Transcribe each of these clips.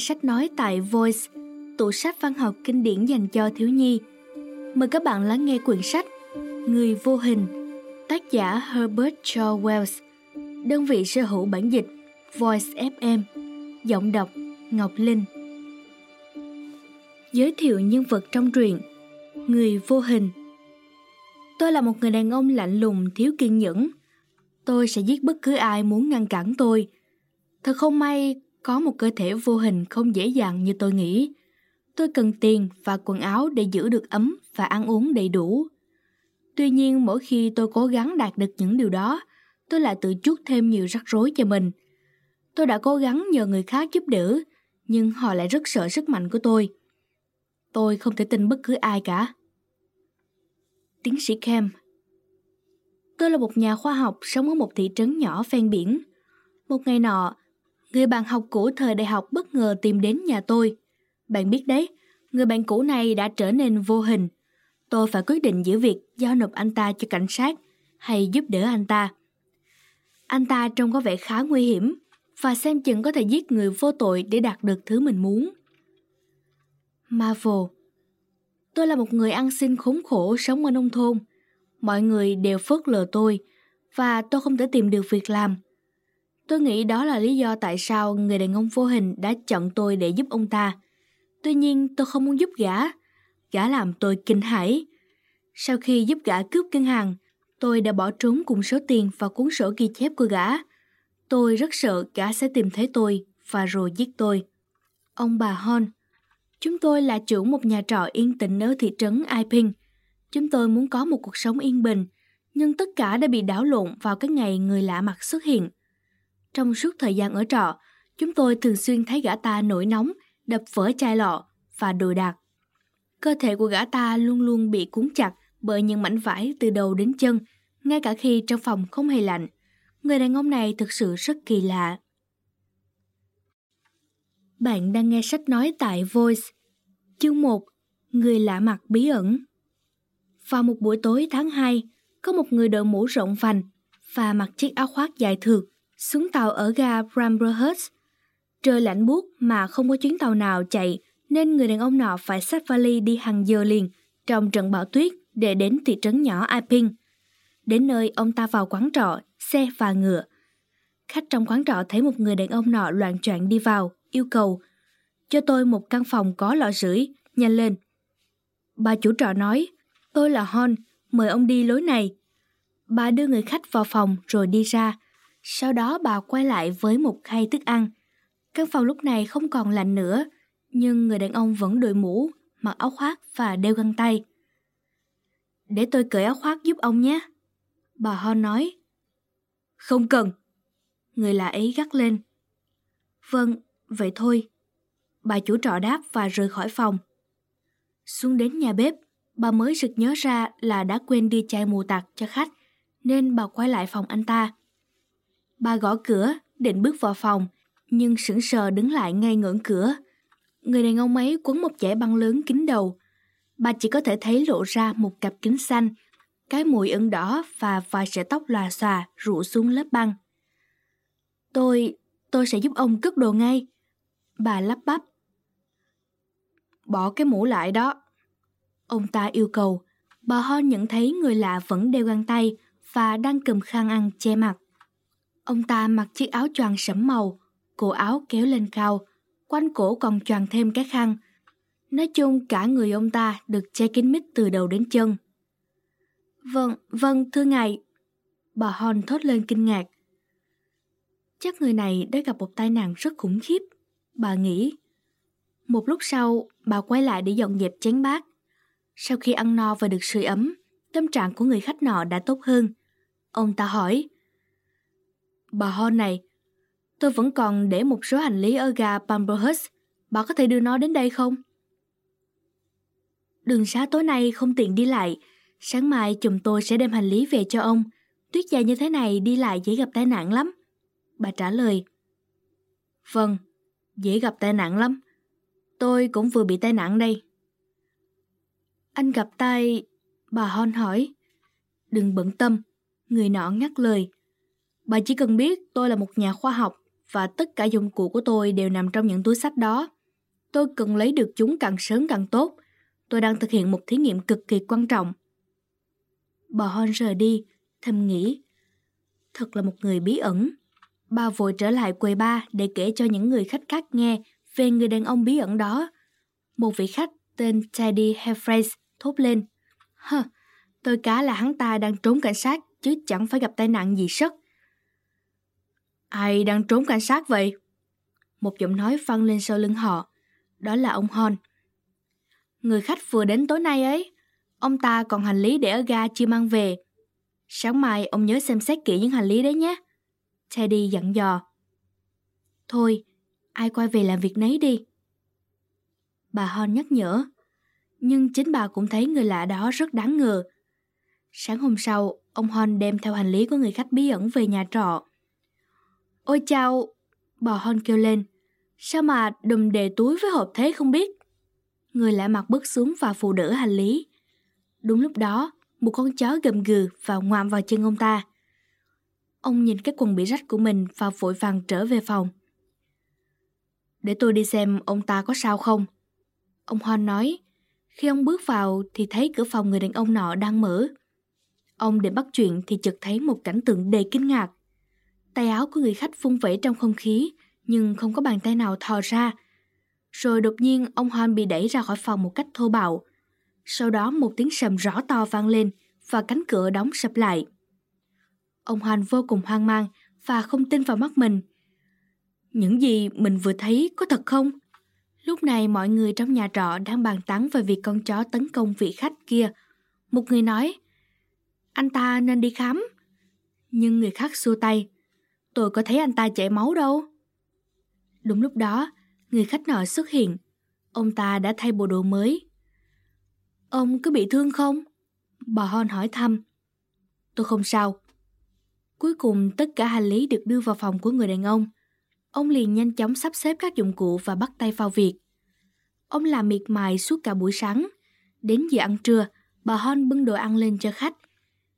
sách nói tại Voice, tủ sách văn học kinh điển dành cho thiếu nhi. Mời các bạn lắng nghe quyển sách Người vô hình, tác giả Herbert Shaw Wells, đơn vị sở hữu bản dịch Voice FM, giọng đọc Ngọc Linh. Giới thiệu nhân vật trong truyện Người vô hình Tôi là một người đàn ông lạnh lùng, thiếu kiên nhẫn. Tôi sẽ giết bất cứ ai muốn ngăn cản tôi. Thật không may có một cơ thể vô hình không dễ dàng như tôi nghĩ. Tôi cần tiền và quần áo để giữ được ấm và ăn uống đầy đủ. Tuy nhiên mỗi khi tôi cố gắng đạt được những điều đó, tôi lại tự chuốc thêm nhiều rắc rối cho mình. Tôi đã cố gắng nhờ người khác giúp đỡ, nhưng họ lại rất sợ sức mạnh của tôi. Tôi không thể tin bất cứ ai cả. Tiến sĩ Kem. Tôi là một nhà khoa học sống ở một thị trấn nhỏ ven biển. Một ngày nọ, người bạn học cũ thời đại học bất ngờ tìm đến nhà tôi. Bạn biết đấy, người bạn cũ này đã trở nên vô hình. Tôi phải quyết định giữa việc giao nộp anh ta cho cảnh sát hay giúp đỡ anh ta. Anh ta trông có vẻ khá nguy hiểm và xem chừng có thể giết người vô tội để đạt được thứ mình muốn. Marvel Tôi là một người ăn xin khốn khổ sống ở nông thôn. Mọi người đều phớt lờ tôi và tôi không thể tìm được việc làm. Tôi nghĩ đó là lý do tại sao người đàn ông vô hình đã chọn tôi để giúp ông ta. Tuy nhiên tôi không muốn giúp gã. Gã làm tôi kinh hãi. Sau khi giúp gã cướp ngân hàng, tôi đã bỏ trốn cùng số tiền và cuốn sổ ghi chép của gã. Tôi rất sợ gã sẽ tìm thấy tôi và rồi giết tôi. Ông bà Hon Chúng tôi là chủ một nhà trọ yên tĩnh ở thị trấn Iping. Chúng tôi muốn có một cuộc sống yên bình, nhưng tất cả đã bị đảo lộn vào cái ngày người lạ mặt xuất hiện. Trong suốt thời gian ở trọ, chúng tôi thường xuyên thấy gã ta nổi nóng, đập vỡ chai lọ và đồ đạc. Cơ thể của gã ta luôn luôn bị cuốn chặt bởi những mảnh vải từ đầu đến chân, ngay cả khi trong phòng không hề lạnh. Người đàn ông này thực sự rất kỳ lạ. Bạn đang nghe sách nói tại Voice. Chương 1. Người lạ mặt bí ẩn Vào một buổi tối tháng 2, có một người đội mũ rộng vành và mặc chiếc áo khoác dài thượt xuống tàu ở ga Bramberhurst. Trời lạnh buốt mà không có chuyến tàu nào chạy nên người đàn ông nọ phải xách vali đi hàng giờ liền trong trận bão tuyết để đến thị trấn nhỏ Iping. Đến nơi ông ta vào quán trọ, xe và ngựa. Khách trong quán trọ thấy một người đàn ông nọ loạn choạng đi vào, yêu cầu cho tôi một căn phòng có lọ rưỡi, nhanh lên. Bà chủ trọ nói, tôi là Hon, mời ông đi lối này. Bà đưa người khách vào phòng rồi đi ra. Sau đó bà quay lại với một khay thức ăn. Căn phòng lúc này không còn lạnh nữa, nhưng người đàn ông vẫn đội mũ, mặc áo khoác và đeo găng tay. Để tôi cởi áo khoác giúp ông nhé. Bà ho nói. Không cần. Người lạ ấy gắt lên. Vâng, vậy thôi. Bà chủ trọ đáp và rời khỏi phòng. Xuống đến nhà bếp, bà mới sực nhớ ra là đã quên đưa chai mù tạt cho khách, nên bà quay lại phòng anh ta. Bà gõ cửa, định bước vào phòng, nhưng sững sờ đứng lại ngay ngưỡng cửa. Người đàn ông ấy quấn một dải băng lớn kín đầu. Bà chỉ có thể thấy lộ ra một cặp kính xanh, cái mũi ửng đỏ và vài sợi tóc lòa xòa rủ xuống lớp băng. Tôi, tôi sẽ giúp ông cất đồ ngay. Bà lắp bắp. Bỏ cái mũ lại đó. Ông ta yêu cầu. Bà Ho nhận thấy người lạ vẫn đeo găng tay và đang cầm khăn ăn che mặt. Ông ta mặc chiếc áo choàng sẫm màu, cổ áo kéo lên cao, quanh cổ còn choàng thêm cái khăn. Nói chung cả người ông ta được che kín mít từ đầu đến chân. Vâng, vâng, thưa ngài. Bà Hon thốt lên kinh ngạc. Chắc người này đã gặp một tai nạn rất khủng khiếp. Bà nghĩ. Một lúc sau, bà quay lại để dọn dẹp chén bát. Sau khi ăn no và được sưởi ấm, tâm trạng của người khách nọ đã tốt hơn. Ông ta hỏi. Bà Hon này, tôi vẫn còn để một số hành lý ở ga Pamberhurst. Bà có thể đưa nó đến đây không? Đường xá tối nay không tiện đi lại. Sáng mai chồng tôi sẽ đem hành lý về cho ông. Tuyết dài như thế này đi lại dễ gặp tai nạn lắm. Bà trả lời. Vâng, dễ gặp tai nạn lắm. Tôi cũng vừa bị tai nạn đây. Anh gặp tai... Bà Hon hỏi. Đừng bận tâm. Người nọ ngắt lời. Bà chỉ cần biết tôi là một nhà khoa học và tất cả dụng cụ của tôi đều nằm trong những túi sách đó. Tôi cần lấy được chúng càng sớm càng tốt. Tôi đang thực hiện một thí nghiệm cực kỳ quan trọng. Bà Hon rời đi, thầm nghĩ. Thật là một người bí ẩn. Bà vội trở lại quầy ba để kể cho những người khách khác nghe về người đàn ông bí ẩn đó. Một vị khách tên Teddy Hefrace thốt lên. Hơ, tôi cá là hắn ta đang trốn cảnh sát chứ chẳng phải gặp tai nạn gì sất. Ai đang trốn cảnh sát vậy? Một giọng nói văng lên sau lưng họ. Đó là ông Hon. Người khách vừa đến tối nay ấy. Ông ta còn hành lý để ở ga chưa mang về. Sáng mai ông nhớ xem xét kỹ những hành lý đấy nhé. Teddy dặn dò. Thôi, ai quay về làm việc nấy đi. Bà Hon nhắc nhở. Nhưng chính bà cũng thấy người lạ đó rất đáng ngờ. Sáng hôm sau, ông Hon đem theo hành lý của người khách bí ẩn về nhà trọ. Ôi chào, bà Hon kêu lên. Sao mà đùm đề túi với hộp thế không biết? Người lạ mặt bước xuống và phụ đỡ hành lý. Đúng lúc đó, một con chó gầm gừ và ngoạm vào chân ông ta. Ông nhìn cái quần bị rách của mình và vội vàng trở về phòng. Để tôi đi xem ông ta có sao không? Ông Hon nói. Khi ông bước vào thì thấy cửa phòng người đàn ông nọ đang mở. Ông định bắt chuyện thì chợt thấy một cảnh tượng đầy kinh ngạc. Tay áo của người khách phung vẩy trong không khí, nhưng không có bàn tay nào thò ra. Rồi đột nhiên ông Hoan bị đẩy ra khỏi phòng một cách thô bạo. Sau đó một tiếng sầm rõ to vang lên và cánh cửa đóng sập lại. Ông Hoan vô cùng hoang mang và không tin vào mắt mình. Những gì mình vừa thấy có thật không? Lúc này mọi người trong nhà trọ đang bàn tán về việc con chó tấn công vị khách kia. Một người nói, anh ta nên đi khám. Nhưng người khác xua tay, tôi có thấy anh ta chảy máu đâu. Đúng lúc đó, người khách nọ xuất hiện. Ông ta đã thay bộ đồ mới. Ông có bị thương không? Bà Hon hỏi thăm. Tôi không sao. Cuối cùng tất cả hành lý được đưa vào phòng của người đàn ông. Ông liền nhanh chóng sắp xếp các dụng cụ và bắt tay vào việc. Ông làm miệt mài suốt cả buổi sáng. Đến giờ ăn trưa, bà Hon bưng đồ ăn lên cho khách.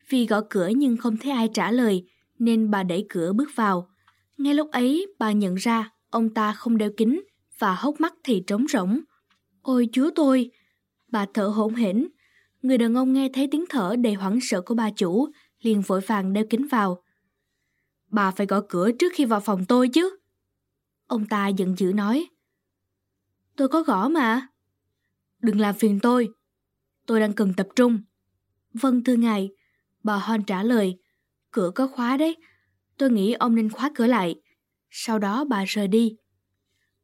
Vì gõ cửa nhưng không thấy ai trả lời, nên bà đẩy cửa bước vào. Ngay lúc ấy, bà nhận ra ông ta không đeo kính và hốc mắt thì trống rỗng. Ôi chúa tôi! Bà thở hổn hển. Người đàn ông nghe thấy tiếng thở đầy hoảng sợ của bà chủ, liền vội vàng đeo kính vào. Bà phải gõ cửa trước khi vào phòng tôi chứ. Ông ta giận dữ nói. Tôi có gõ mà. Đừng làm phiền tôi. Tôi đang cần tập trung. Vâng thưa ngài. Bà Hon trả lời. Cửa có khóa đấy. Tôi nghĩ ông nên khóa cửa lại. Sau đó bà rời đi.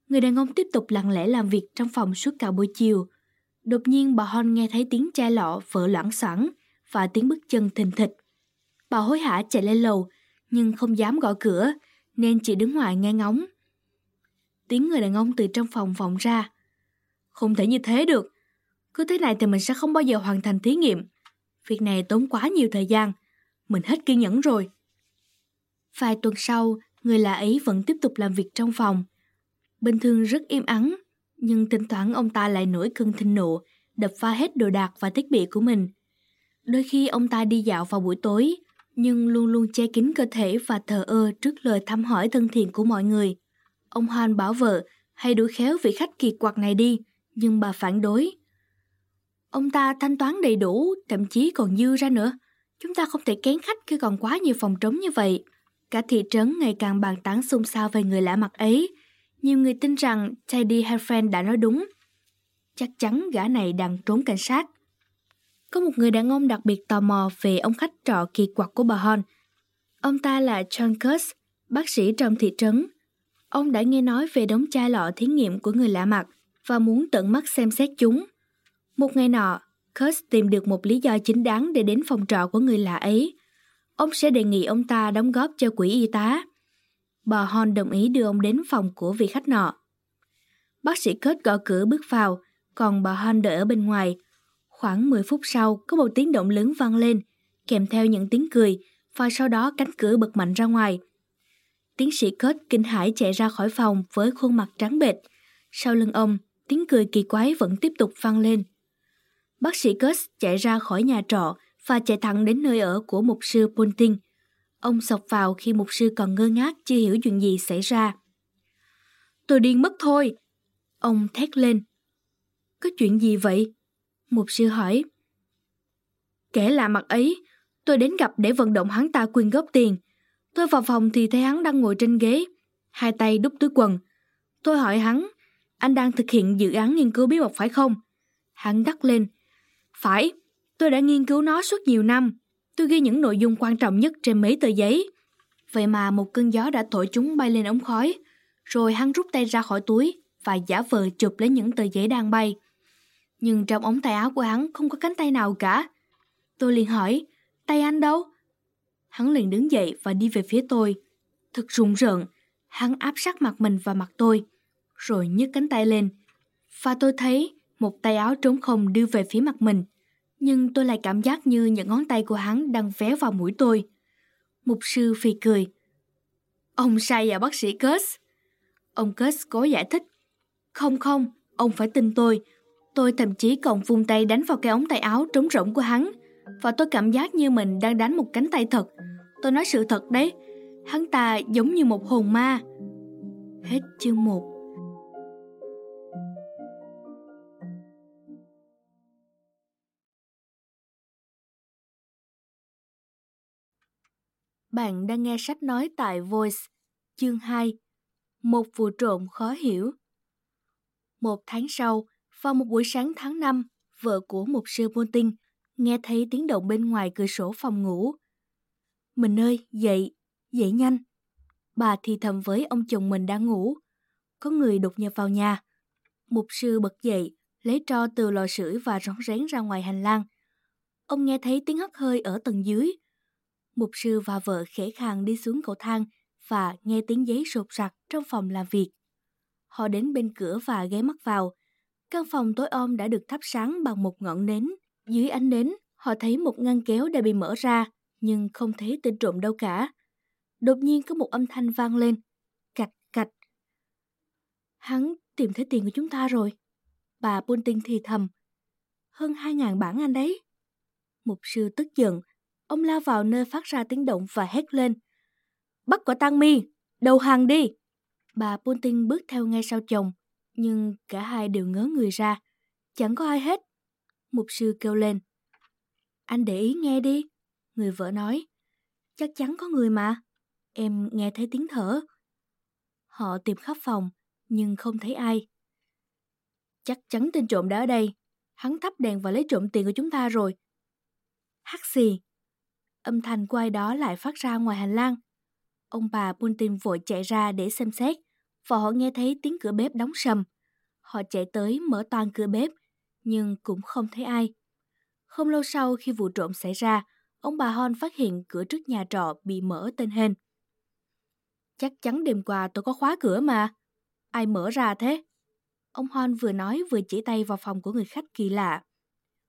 Người đàn ông tiếp tục lặng lẽ làm việc trong phòng suốt cả buổi chiều. Đột nhiên bà Hon nghe thấy tiếng chai lọ vỡ loãng xoảng và tiếng bước chân thình thịch. Bà hối hả chạy lên lầu, nhưng không dám gõ cửa, nên chỉ đứng ngoài nghe ngóng. Tiếng người đàn ông từ trong phòng vọng ra. Không thể như thế được. Cứ thế này thì mình sẽ không bao giờ hoàn thành thí nghiệm. Việc này tốn quá nhiều thời gian. Mình hết kiên nhẫn rồi. Vài tuần sau, người lạ ấy vẫn tiếp tục làm việc trong phòng. Bình thường rất im ắng, nhưng thỉnh thoảng ông ta lại nổi cơn thịnh nộ, đập phá hết đồ đạc và thiết bị của mình. Đôi khi ông ta đi dạo vào buổi tối, nhưng luôn luôn che kín cơ thể và thờ ơ trước lời thăm hỏi thân thiện của mọi người. Ông Hoan bảo vợ hãy đuổi khéo vị khách kỳ quặc này đi, nhưng bà phản đối. Ông ta thanh toán đầy đủ, thậm chí còn dư ra nữa. Chúng ta không thể kén khách khi còn quá nhiều phòng trống như vậy. Cả thị trấn ngày càng bàn tán xôn xao về người lạ mặt ấy. Nhiều người tin rằng Teddy Herfren đã nói đúng. Chắc chắn gã này đang trốn cảnh sát. Có một người đàn ông đặc biệt tò mò về ông khách trọ kỳ quặc của bà Hon. Ông ta là John Kurtz, bác sĩ trong thị trấn. Ông đã nghe nói về đống chai lọ thí nghiệm của người lạ mặt và muốn tận mắt xem xét chúng. Một ngày nọ, Kurtz tìm được một lý do chính đáng để đến phòng trọ của người lạ ấy. Ông sẽ đề nghị ông ta đóng góp cho quỹ y tá. Bà Hon đồng ý đưa ông đến phòng của vị khách nọ. Bác sĩ Kurtz gõ cửa bước vào, còn bà Hon đợi ở bên ngoài. Khoảng 10 phút sau, có một tiếng động lớn vang lên, kèm theo những tiếng cười, và sau đó cánh cửa bật mạnh ra ngoài. Tiến sĩ Kurt kinh hãi chạy ra khỏi phòng với khuôn mặt trắng bệch. Sau lưng ông, tiếng cười kỳ quái vẫn tiếp tục vang lên. Bác sĩ Gus chạy ra khỏi nhà trọ và chạy thẳng đến nơi ở của mục sư Ponting. Ông sọc vào khi mục sư còn ngơ ngác chưa hiểu chuyện gì xảy ra. Tôi điên mất thôi. Ông thét lên. Có chuyện gì vậy? Mục sư hỏi. Kẻ lạ mặt ấy, tôi đến gặp để vận động hắn ta quyên góp tiền. Tôi vào phòng thì thấy hắn đang ngồi trên ghế, hai tay đút túi quần. Tôi hỏi hắn, anh đang thực hiện dự án nghiên cứu bí mật phải không? Hắn đắc lên. Phải, tôi đã nghiên cứu nó suốt nhiều năm. Tôi ghi những nội dung quan trọng nhất trên mấy tờ giấy. Vậy mà một cơn gió đã thổi chúng bay lên ống khói. Rồi hắn rút tay ra khỏi túi và giả vờ chụp lấy những tờ giấy đang bay. Nhưng trong ống tay áo của hắn không có cánh tay nào cả. Tôi liền hỏi, tay anh đâu? Hắn liền đứng dậy và đi về phía tôi. Thật rùng rợn, hắn áp sát mặt mình vào mặt tôi, rồi nhấc cánh tay lên. Và tôi thấy một tay áo trống không đưa về phía mặt mình, nhưng tôi lại cảm giác như những ngón tay của hắn đang vé vào mũi tôi. Mục sư phì cười. Ông sai à bác sĩ Kurtz. Ông Kurtz cố giải thích. Không không, ông phải tin tôi. Tôi thậm chí còn vung tay đánh vào cái ống tay áo trống rỗng của hắn. Và tôi cảm giác như mình đang đánh một cánh tay thật. Tôi nói sự thật đấy. Hắn ta giống như một hồn ma. Hết chương 1 Bạn đang nghe sách nói tại Voice, chương 2, Một vụ trộm khó hiểu. Một tháng sau, vào một buổi sáng tháng 5, vợ của một sư môn tinh nghe thấy tiếng động bên ngoài cửa sổ phòng ngủ. Mình ơi, dậy, dậy nhanh. Bà thì thầm với ông chồng mình đang ngủ. Có người đột nhập vào nhà. Mục sư bật dậy, lấy tro từ lò sưởi và rón rén ra ngoài hành lang. Ông nghe thấy tiếng hắt hơi ở tầng dưới, Mục sư và vợ khẽ khàng đi xuống cầu thang và nghe tiếng giấy sột sặc trong phòng làm việc. Họ đến bên cửa và ghé mắt vào. Căn phòng tối om đã được thắp sáng bằng một ngọn nến. Dưới ánh nến, họ thấy một ngăn kéo đã bị mở ra, nhưng không thấy tên trộm đâu cả. Đột nhiên có một âm thanh vang lên. Cạch cạch. Hắn tìm thấy tiền của chúng ta rồi. Bà Bunting thì thầm. Hơn hai ngàn bảng anh đấy. Mục sư tức giận, Ông lao vào nơi phát ra tiếng động và hét lên. Bắt quả tang mi, đầu hàng đi. Bà Putin bước theo ngay sau chồng, nhưng cả hai đều ngớ người ra. Chẳng có ai hết. Mục sư kêu lên. Anh để ý nghe đi. Người vợ nói. Chắc chắn có người mà. Em nghe thấy tiếng thở. Họ tìm khắp phòng, nhưng không thấy ai. Chắc chắn tên trộm đã ở đây. Hắn thắp đèn và lấy trộm tiền của chúng ta rồi. Hắc xì, âm thanh của ai đó lại phát ra ngoài hành lang. Ông bà Putin vội chạy ra để xem xét, và họ nghe thấy tiếng cửa bếp đóng sầm. Họ chạy tới mở toàn cửa bếp, nhưng cũng không thấy ai. Không lâu sau khi vụ trộm xảy ra, ông bà Hon phát hiện cửa trước nhà trọ bị mở tên hên. Chắc chắn đêm qua tôi có khóa cửa mà. Ai mở ra thế? Ông Hon vừa nói vừa chỉ tay vào phòng của người khách kỳ lạ.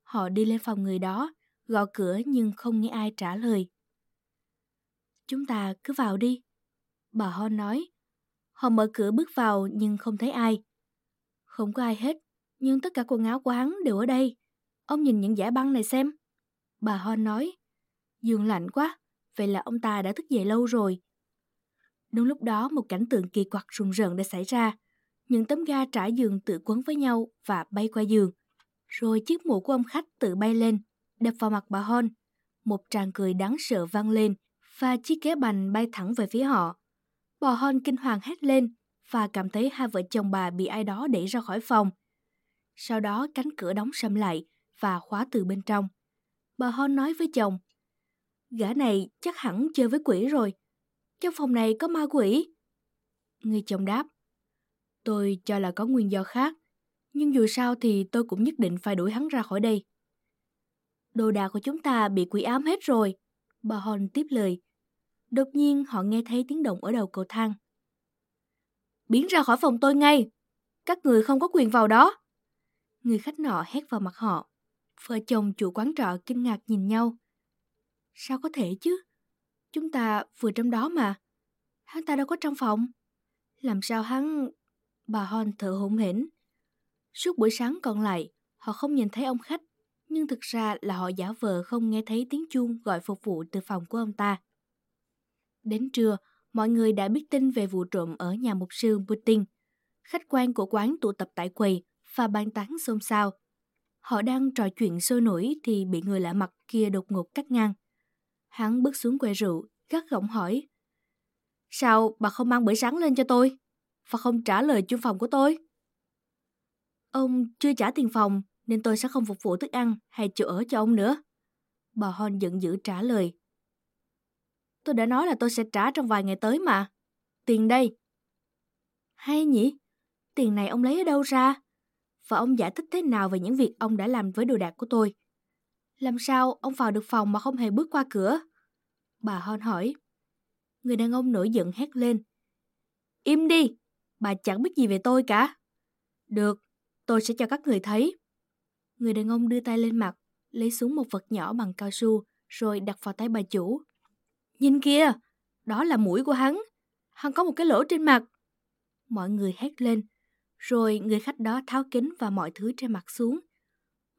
Họ đi lên phòng người đó, gõ cửa nhưng không nghe ai trả lời. Chúng ta cứ vào đi. Bà ho nói. Họ mở cửa bước vào nhưng không thấy ai. Không có ai hết, nhưng tất cả quần áo của hắn đều ở đây. Ông nhìn những giả băng này xem. Bà ho nói. Giường lạnh quá, vậy là ông ta đã thức dậy lâu rồi. Đúng lúc đó một cảnh tượng kỳ quặc rùng rợn đã xảy ra. Những tấm ga trải giường tự quấn với nhau và bay qua giường. Rồi chiếc mũ của ông khách tự bay lên đập vào mặt bà Hon. Một tràng cười đáng sợ vang lên và chiếc ghế bành bay thẳng về phía họ. Bà Hon kinh hoàng hét lên và cảm thấy hai vợ chồng bà bị ai đó đẩy ra khỏi phòng. Sau đó cánh cửa đóng sầm lại và khóa từ bên trong. Bà Hon nói với chồng, gã này chắc hẳn chơi với quỷ rồi. Trong phòng này có ma quỷ. Người chồng đáp, tôi cho là có nguyên do khác, nhưng dù sao thì tôi cũng nhất định phải đuổi hắn ra khỏi đây. Đồ đạc của chúng ta bị quỷ ám hết rồi. Bà Hòn tiếp lời. Đột nhiên họ nghe thấy tiếng động ở đầu cầu thang. Biến ra khỏi phòng tôi ngay. Các người không có quyền vào đó. Người khách nọ hét vào mặt họ. Vợ chồng chủ quán trọ kinh ngạc nhìn nhau. Sao có thể chứ? Chúng ta vừa trong đó mà. Hắn ta đâu có trong phòng. Làm sao hắn... Bà Hon thở hổn hển. Suốt buổi sáng còn lại, họ không nhìn thấy ông khách nhưng thực ra là họ giả vờ không nghe thấy tiếng chuông gọi phục vụ từ phòng của ông ta. Đến trưa, mọi người đã biết tin về vụ trộm ở nhà mục sư Putin. Khách quan của quán tụ tập tại quầy và bàn tán xôn xao. Họ đang trò chuyện sôi nổi thì bị người lạ mặt kia đột ngột cắt ngang. Hắn bước xuống quầy rượu, gắt gỏng hỏi. Sao bà không mang bữa sáng lên cho tôi? Và không trả lời chung phòng của tôi? Ông chưa trả tiền phòng nên tôi sẽ không phục vụ thức ăn hay chỗ ở cho ông nữa. Bà Hon giận dữ trả lời. Tôi đã nói là tôi sẽ trả trong vài ngày tới mà. Tiền đây. Hay nhỉ? Tiền này ông lấy ở đâu ra? Và ông giải thích thế nào về những việc ông đã làm với đồ đạc của tôi? Làm sao ông vào được phòng mà không hề bước qua cửa? Bà Hon hỏi. Người đàn ông nổi giận hét lên. Im đi, bà chẳng biết gì về tôi cả. Được, tôi sẽ cho các người thấy. Người đàn ông đưa tay lên mặt, lấy xuống một vật nhỏ bằng cao su, rồi đặt vào tay bà chủ. Nhìn kia, đó là mũi của hắn. Hắn có một cái lỗ trên mặt. Mọi người hét lên, rồi người khách đó tháo kính và mọi thứ trên mặt xuống.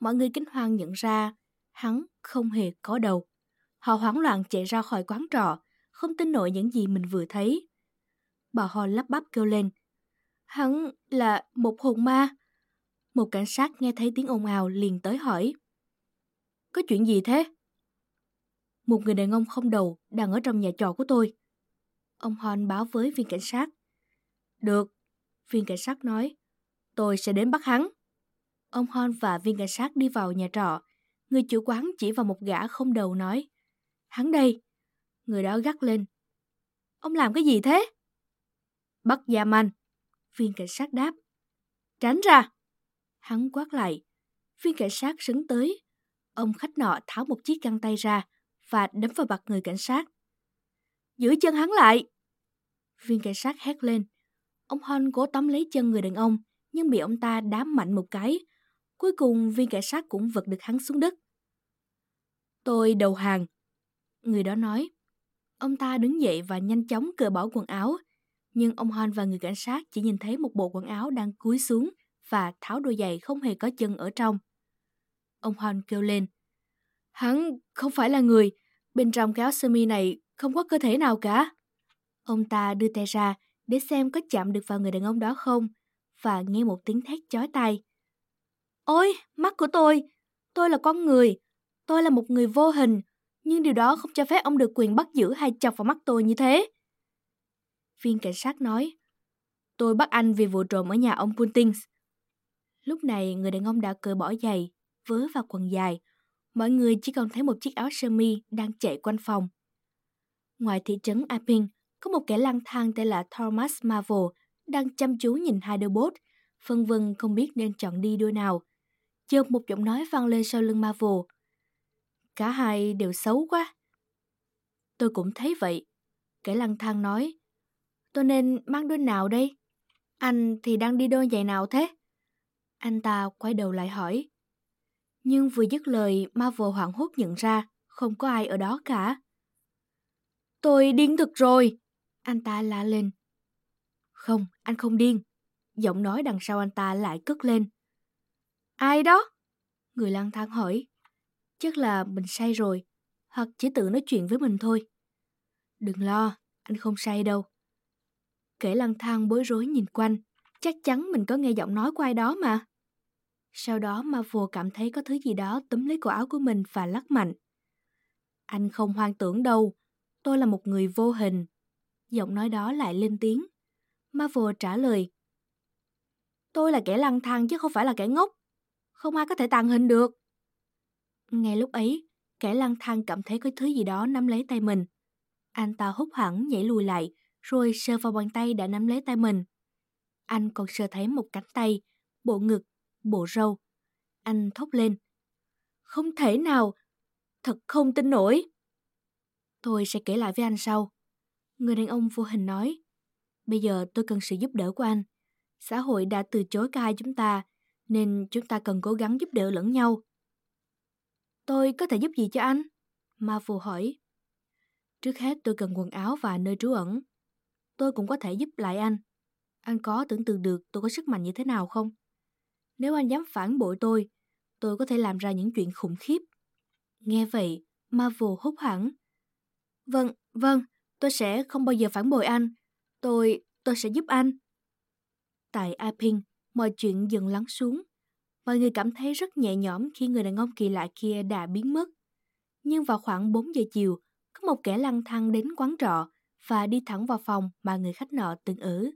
Mọi người kinh hoàng nhận ra hắn không hề có đầu. Họ hoảng loạn chạy ra khỏi quán trọ, không tin nổi những gì mình vừa thấy. Bà họ lắp bắp kêu lên. Hắn là một hồn ma. Một cảnh sát nghe thấy tiếng ồn ào liền tới hỏi. Có chuyện gì thế? Một người đàn ông không đầu đang ở trong nhà trọ của tôi. Ông Hon báo với viên cảnh sát. Được, viên cảnh sát nói. Tôi sẽ đến bắt hắn. Ông Hon và viên cảnh sát đi vào nhà trọ. Người chủ quán chỉ vào một gã không đầu nói. Hắn đây. Người đó gắt lên. Ông làm cái gì thế? Bắt giam anh. Viên cảnh sát đáp. Tránh ra. Hắn quát lại. Viên cảnh sát sấn tới. Ông khách nọ tháo một chiếc găng tay ra và đấm vào mặt người cảnh sát. Giữ chân hắn lại! Viên cảnh sát hét lên. Ông Hon cố tóm lấy chân người đàn ông, nhưng bị ông ta đám mạnh một cái. Cuối cùng viên cảnh sát cũng vật được hắn xuống đất. Tôi đầu hàng. Người đó nói. Ông ta đứng dậy và nhanh chóng cởi bỏ quần áo. Nhưng ông Hon và người cảnh sát chỉ nhìn thấy một bộ quần áo đang cúi xuống và tháo đôi giày không hề có chân ở trong. Ông Hoan kêu lên. Hắn không phải là người, bên trong cái áo sơ mi này không có cơ thể nào cả. Ông ta đưa tay ra để xem có chạm được vào người đàn ông đó không, và nghe một tiếng thét chói tai. Ôi, mắt của tôi! Tôi là con người! Tôi là một người vô hình, nhưng điều đó không cho phép ông được quyền bắt giữ hay chọc vào mắt tôi như thế. Viên cảnh sát nói, tôi bắt anh vì vụ trộm ở nhà ông Puntings. Lúc này người đàn ông đã cởi bỏ giày, vớ vào quần dài, mọi người chỉ còn thấy một chiếc áo sơ mi đang chạy quanh phòng. Ngoài thị trấn Apin có một kẻ lang thang tên là Thomas Marvel đang chăm chú nhìn hai đôi bốt, phân vân không biết nên chọn đi đôi nào. Chợt một giọng nói vang lên sau lưng Marvel. Cả hai đều xấu quá. Tôi cũng thấy vậy. Kẻ lang thang nói. Tôi nên mang đôi nào đây? Anh thì đang đi đôi giày nào thế? Anh ta quay đầu lại hỏi. Nhưng vừa dứt lời, Marvel hoảng hốt nhận ra không có ai ở đó cả. Tôi điên thực rồi! Anh ta la lên. Không, anh không điên. Giọng nói đằng sau anh ta lại cất lên. Ai đó? Người lang thang hỏi. Chắc là mình say rồi, hoặc chỉ tự nói chuyện với mình thôi. Đừng lo, anh không say đâu. Kể lang thang bối rối nhìn quanh, chắc chắn mình có nghe giọng nói của ai đó mà. Sau đó Marvel cảm thấy có thứ gì đó túm lấy cổ áo của mình và lắc mạnh. Anh không hoang tưởng đâu, tôi là một người vô hình. Giọng nói đó lại lên tiếng. Marvel trả lời. Tôi là kẻ lăng thang chứ không phải là kẻ ngốc. Không ai có thể tàn hình được. Ngay lúc ấy, kẻ lang thang cảm thấy có thứ gì đó nắm lấy tay mình. Anh ta hút hẳn nhảy lùi lại, rồi sờ vào bàn tay đã nắm lấy tay mình. Anh còn sờ thấy một cánh tay, bộ ngực bộ râu. Anh thốt lên. Không thể nào, thật không tin nổi. Tôi sẽ kể lại với anh sau. Người đàn ông vô hình nói. Bây giờ tôi cần sự giúp đỡ của anh. Xã hội đã từ chối cả hai chúng ta, nên chúng ta cần cố gắng giúp đỡ lẫn nhau. Tôi có thể giúp gì cho anh? Marvel hỏi. Trước hết tôi cần quần áo và nơi trú ẩn. Tôi cũng có thể giúp lại anh. Anh có tưởng tượng được tôi có sức mạnh như thế nào không? Nếu anh dám phản bội tôi, tôi có thể làm ra những chuyện khủng khiếp. Nghe vậy, Marvel hốt hẳn. Vâng, vâng, tôi sẽ không bao giờ phản bội anh. Tôi, tôi sẽ giúp anh. Tại Aping, mọi chuyện dần lắng xuống. Mọi người cảm thấy rất nhẹ nhõm khi người đàn ông kỳ lạ kia đã biến mất. Nhưng vào khoảng 4 giờ chiều, có một kẻ lăng thang đến quán trọ và đi thẳng vào phòng mà người khách nọ từng ở.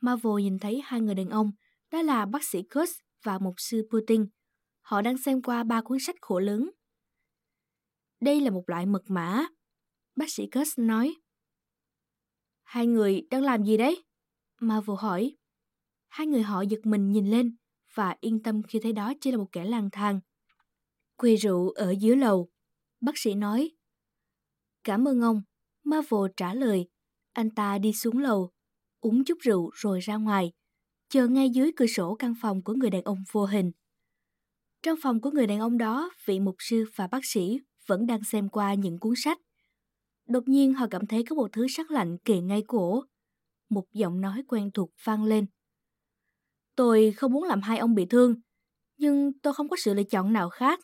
Marvel nhìn thấy hai người đàn ông, đó là bác sĩ Kurtz và mục sư Putin. Họ đang xem qua ba cuốn sách khổ lớn. Đây là một loại mật mã. Bác sĩ Kurtz nói. Hai người đang làm gì đấy? Marvel hỏi. Hai người họ giật mình nhìn lên và yên tâm khi thấy đó chỉ là một kẻ lang thang. Quê rượu ở dưới lầu. Bác sĩ nói. Cảm ơn ông. Marvel trả lời. Anh ta đi xuống lầu, uống chút rượu rồi ra ngoài, chờ ngay dưới cửa sổ căn phòng của người đàn ông vô hình. Trong phòng của người đàn ông đó, vị mục sư và bác sĩ vẫn đang xem qua những cuốn sách. Đột nhiên họ cảm thấy có một thứ sắc lạnh kề ngay cổ. Một giọng nói quen thuộc vang lên. Tôi không muốn làm hai ông bị thương, nhưng tôi không có sự lựa chọn nào khác.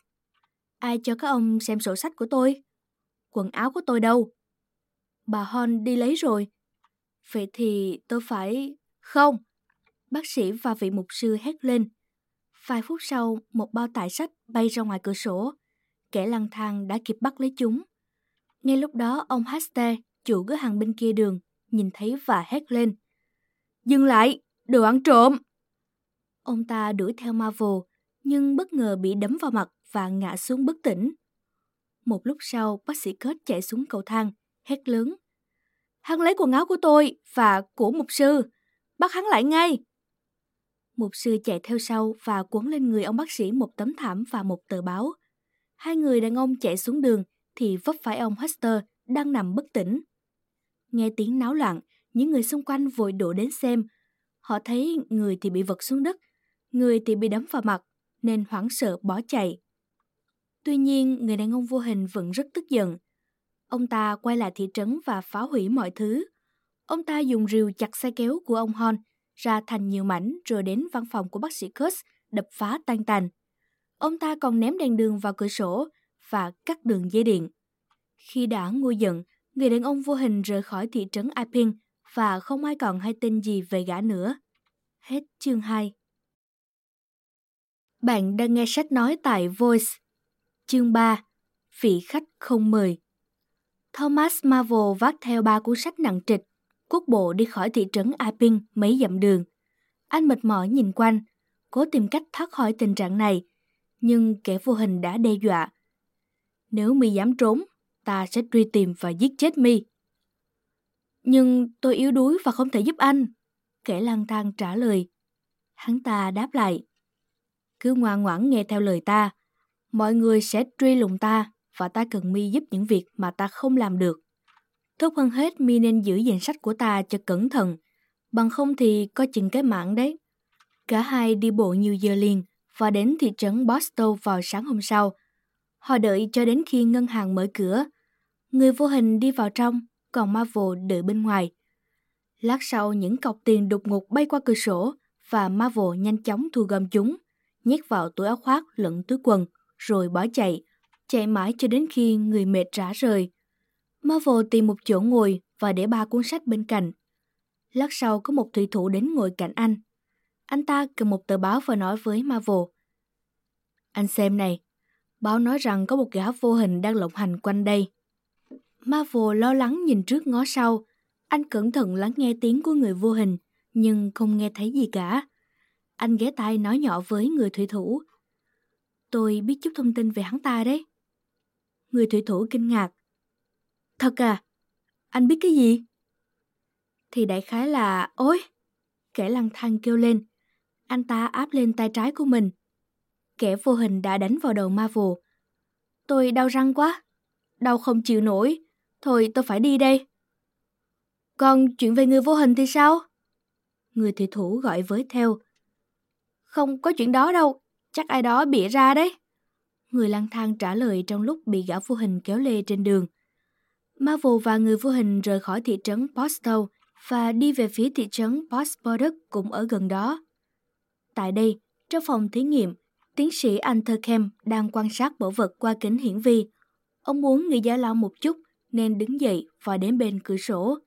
Ai cho các ông xem sổ sách của tôi? Quần áo của tôi đâu? Bà Hon đi lấy rồi. Vậy thì tôi phải... Không! Bác sĩ và vị mục sư hét lên. Vài phút sau, một bao tải sách bay ra ngoài cửa sổ. Kẻ lang thang đã kịp bắt lấy chúng. Ngay lúc đó, ông Haste, chủ cửa hàng bên kia đường, nhìn thấy và hét lên. Dừng lại! Đồ ăn trộm! Ông ta đuổi theo Marvel, nhưng bất ngờ bị đấm vào mặt và ngã xuống bất tỉnh. Một lúc sau, bác sĩ Kết chạy xuống cầu thang, hét lớn. Hắn lấy quần áo của tôi và của mục sư. Bắt hắn lại ngay. Mục sư chạy theo sau và quấn lên người ông bác sĩ một tấm thảm và một tờ báo. Hai người đàn ông chạy xuống đường thì vấp phải ông Hester đang nằm bất tỉnh. Nghe tiếng náo loạn, những người xung quanh vội đổ đến xem. Họ thấy người thì bị vật xuống đất, người thì bị đấm vào mặt, nên hoảng sợ bỏ chạy. Tuy nhiên, người đàn ông vô hình vẫn rất tức giận. Ông ta quay lại thị trấn và phá hủy mọi thứ. Ông ta dùng rìu chặt xe kéo của ông Hon ra thành nhiều mảnh rồi đến văn phòng của bác sĩ Kurtz đập phá tan tành. Ông ta còn ném đèn đường vào cửa sổ và cắt đường dây điện. Khi đã nguôi giận, người đàn ông vô hình rời khỏi thị trấn Iping và không ai còn hay tin gì về gã nữa. Hết chương 2 Bạn đang nghe sách nói tại Voice. Chương 3 Vị khách không mời Thomas Marvel vác theo ba cuốn sách nặng trịch, quốc bộ đi khỏi thị trấn Aping mấy dặm đường. Anh mệt mỏi nhìn quanh, cố tìm cách thoát khỏi tình trạng này, nhưng kẻ vô hình đã đe dọa. Nếu mi dám trốn, ta sẽ truy tìm và giết chết mi. Nhưng tôi yếu đuối và không thể giúp anh. Kẻ lang thang trả lời. Hắn ta đáp lại. Cứ ngoan ngoãn nghe theo lời ta, mọi người sẽ truy lùng ta và ta cần mi giúp những việc mà ta không làm được. Tốt hơn hết mi nên giữ danh sách của ta cho cẩn thận, bằng không thì có chừng cái mạng đấy. Cả hai đi bộ nhiều giờ liền và đến thị trấn Boston vào sáng hôm sau. Họ đợi cho đến khi ngân hàng mở cửa. Người vô hình đi vào trong, còn Marvel đợi bên ngoài. Lát sau những cọc tiền đột ngột bay qua cửa sổ và Marvel nhanh chóng thu gom chúng, nhét vào túi áo khoác lẫn túi quần, rồi bỏ chạy, chạy mãi cho đến khi người mệt rã rời. Marvel tìm một chỗ ngồi và để ba cuốn sách bên cạnh. Lát sau có một thủy thủ đến ngồi cạnh anh. Anh ta cầm một tờ báo và nói với Marvel. Anh xem này, báo nói rằng có một gã vô hình đang lộng hành quanh đây. Marvel lo lắng nhìn trước ngó sau. Anh cẩn thận lắng nghe tiếng của người vô hình, nhưng không nghe thấy gì cả. Anh ghé tai nói nhỏ với người thủy thủ. Tôi biết chút thông tin về hắn ta đấy. Người thủy thủ kinh ngạc. Thật à? Anh biết cái gì? Thì đại khái là... Ôi! Kẻ lăng thang kêu lên. Anh ta áp lên tay trái của mình. Kẻ vô hình đã đánh vào đầu Marvel. Tôi đau răng quá. Đau không chịu nổi. Thôi, tôi phải đi đây. Còn chuyện về người vô hình thì sao? Người thủy thủ gọi với theo. Không có chuyện đó đâu. Chắc ai đó bịa ra đấy. Người lang thang trả lời trong lúc bị gã vô hình kéo lê trên đường. Marvel và người vô hình rời khỏi thị trấn Postow và đi về phía thị trấn Postborduk cũng ở gần đó. Tại đây, trong phòng thí nghiệm, tiến sĩ Antherkem đang quan sát bảo vật qua kính hiển vi. Ông muốn nghỉ giải lao một chút nên đứng dậy và đến bên cửa sổ.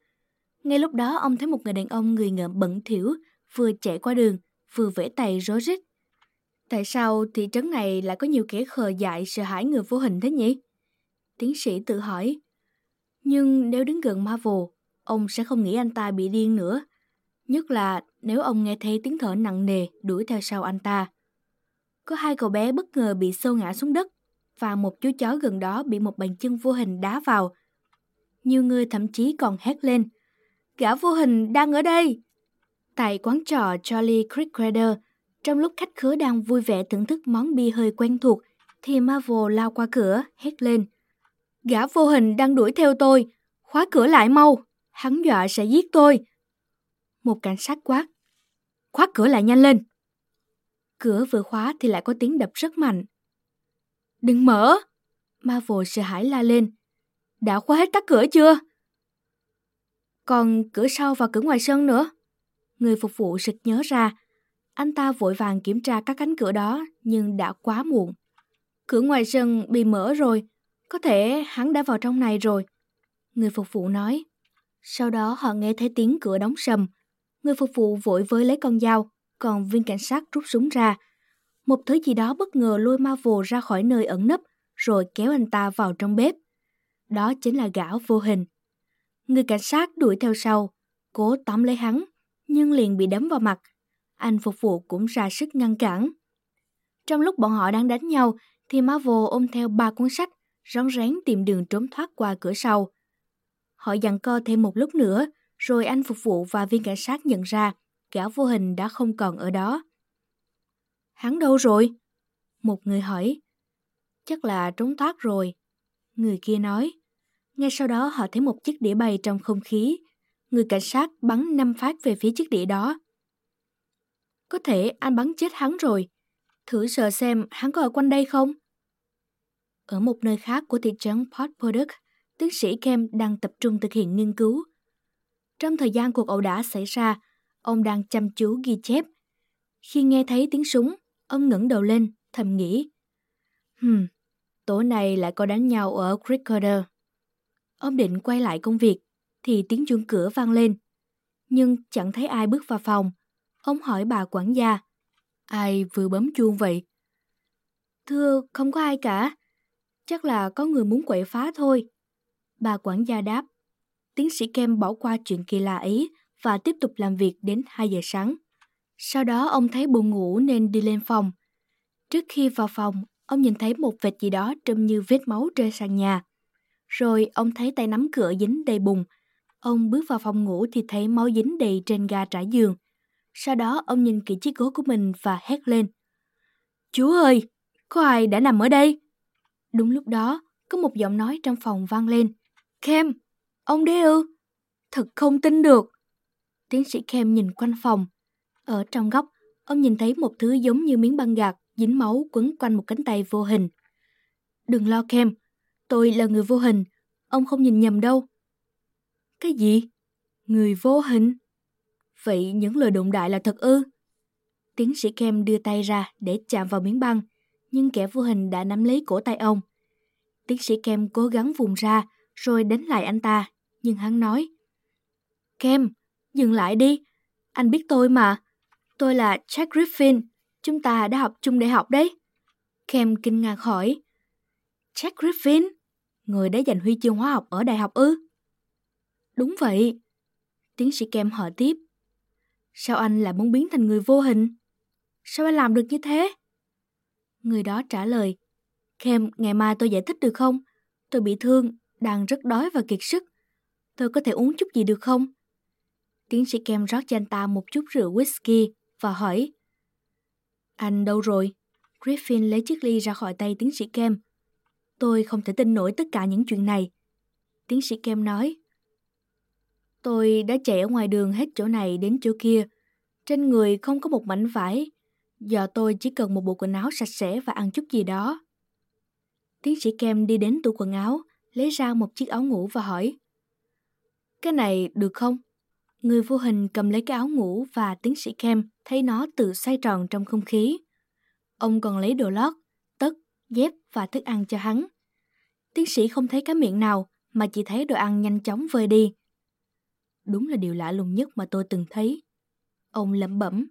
Ngay lúc đó ông thấy một người đàn ông người ngợm bẩn thỉu vừa chạy qua đường, vừa vẽ tay rối rít. Tại sao thị trấn này lại có nhiều kẻ khờ dại sợ hãi người vô hình thế nhỉ? Tiến sĩ tự hỏi. Nhưng nếu đứng gần Marvel, ông sẽ không nghĩ anh ta bị điên nữa. Nhất là nếu ông nghe thấy tiếng thở nặng nề đuổi theo sau anh ta. Có hai cậu bé bất ngờ bị sâu ngã xuống đất và một chú chó gần đó bị một bàn chân vô hình đá vào. Nhiều người thậm chí còn hét lên. Gã vô hình đang ở đây! Tại quán trò Charlie Creek trong lúc khách khứa đang vui vẻ thưởng thức món bia hơi quen thuộc, thì Marvel lao qua cửa, hét lên. Gã vô hình đang đuổi theo tôi, khóa cửa lại mau, hắn dọa sẽ giết tôi. Một cảnh sát quát. Khóa cửa lại nhanh lên. Cửa vừa khóa thì lại có tiếng đập rất mạnh. Đừng mở! Marvel sợ hãi la lên. Đã khóa hết các cửa chưa? Còn cửa sau và cửa ngoài sân nữa. Người phục vụ sực nhớ ra. Anh ta vội vàng kiểm tra các cánh cửa đó nhưng đã quá muộn. Cửa ngoài sân bị mở rồi. Có thể hắn đã vào trong này rồi. Người phục vụ nói. Sau đó họ nghe thấy tiếng cửa đóng sầm. Người phục vụ vội với lấy con dao, còn viên cảnh sát rút súng ra. Một thứ gì đó bất ngờ lôi Marvel ra khỏi nơi ẩn nấp, rồi kéo anh ta vào trong bếp. Đó chính là gã vô hình. Người cảnh sát đuổi theo sau, cố tóm lấy hắn, nhưng liền bị đấm vào mặt. Anh phục vụ cũng ra sức ngăn cản. Trong lúc bọn họ đang đánh nhau, thì Marvel ôm theo ba cuốn sách, rón rén tìm đường trốn thoát qua cửa sau. Họ dặn co thêm một lúc nữa, rồi anh phục vụ và viên cảnh sát nhận ra gã vô hình đã không còn ở đó. Hắn đâu rồi? Một người hỏi. Chắc là trốn thoát rồi. Người kia nói. Ngay sau đó họ thấy một chiếc đĩa bay trong không khí. Người cảnh sát bắn năm phát về phía chiếc đĩa đó. Có thể anh bắn chết hắn rồi. Thử sờ xem hắn có ở quanh đây không? Ở một nơi khác của thị trấn Port Product, tiến sĩ Kem đang tập trung thực hiện nghiên cứu. Trong thời gian cuộc ẩu đả xảy ra, ông đang chăm chú ghi chép. Khi nghe thấy tiếng súng, ông ngẩng đầu lên, thầm nghĩ. Hừm, tối nay lại có đánh nhau ở Cricketer. Ông định quay lại công việc, thì tiếng chuông cửa vang lên. Nhưng chẳng thấy ai bước vào phòng. Ông hỏi bà quản gia. Ai vừa bấm chuông vậy? Thưa, không có ai cả. Chắc là có người muốn quậy phá thôi. Bà quản gia đáp. Tiến sĩ Kem bỏ qua chuyện kỳ lạ ấy và tiếp tục làm việc đến 2 giờ sáng. Sau đó ông thấy buồn ngủ nên đi lên phòng. Trước khi vào phòng, ông nhìn thấy một vệt gì đó trông như vết máu rơi sàn nhà. Rồi ông thấy tay nắm cửa dính đầy bùn. Ông bước vào phòng ngủ thì thấy máu dính đầy trên ga trải giường. Sau đó ông nhìn kỹ chiếc gối của mình và hét lên. Chúa ơi, có ai đã nằm ở đây? Đúng lúc đó, có một giọng nói trong phòng vang lên. Kem, ông đấy ư? Thật không tin được. Tiến sĩ Kem nhìn quanh phòng. Ở trong góc, ông nhìn thấy một thứ giống như miếng băng gạc dính máu quấn quanh một cánh tay vô hình. Đừng lo Kem, tôi là người vô hình, ông không nhìn nhầm đâu. Cái gì? Người vô hình? Vậy những lời đồn đại là thật ư? Tiến sĩ Kem đưa tay ra để chạm vào miếng băng, nhưng kẻ vô hình đã nắm lấy cổ tay ông. Tiến sĩ Kem cố gắng vùng ra, rồi đánh lại anh ta, nhưng hắn nói. Kem, dừng lại đi, anh biết tôi mà. Tôi là Jack Griffin, chúng ta đã học chung đại học đấy. Kem kinh ngạc hỏi. Jack Griffin? Người đã giành huy chương hóa học ở đại học ư? Đúng vậy. Tiến sĩ Kem hỏi tiếp. Sao anh lại muốn biến thành người vô hình? Sao anh làm được như thế? Người đó trả lời. Kem, ngày mai tôi giải thích được không? Tôi bị thương, đang rất đói và kiệt sức. Tôi có thể uống chút gì được không? Tiến sĩ Kem rót cho anh ta một chút rượu whisky và hỏi. Anh đâu rồi? Griffin lấy chiếc ly ra khỏi tay tiến sĩ Kem. Tôi không thể tin nổi tất cả những chuyện này. Tiến sĩ Kem nói. Tôi đã chạy ở ngoài đường hết chỗ này đến chỗ kia. Trên người không có một mảnh vải. Giờ tôi chỉ cần một bộ quần áo sạch sẽ và ăn chút gì đó. Tiến sĩ Kem đi đến tủ quần áo, lấy ra một chiếc áo ngủ và hỏi. Cái này được không? Người vô hình cầm lấy cái áo ngủ và tiến sĩ Kem thấy nó tự xoay tròn trong không khí. Ông còn lấy đồ lót, tất, dép và thức ăn cho hắn. Tiến sĩ không thấy cái miệng nào mà chỉ thấy đồ ăn nhanh chóng vơi đi. Đúng là điều lạ lùng nhất mà tôi từng thấy. Ông lẩm bẩm.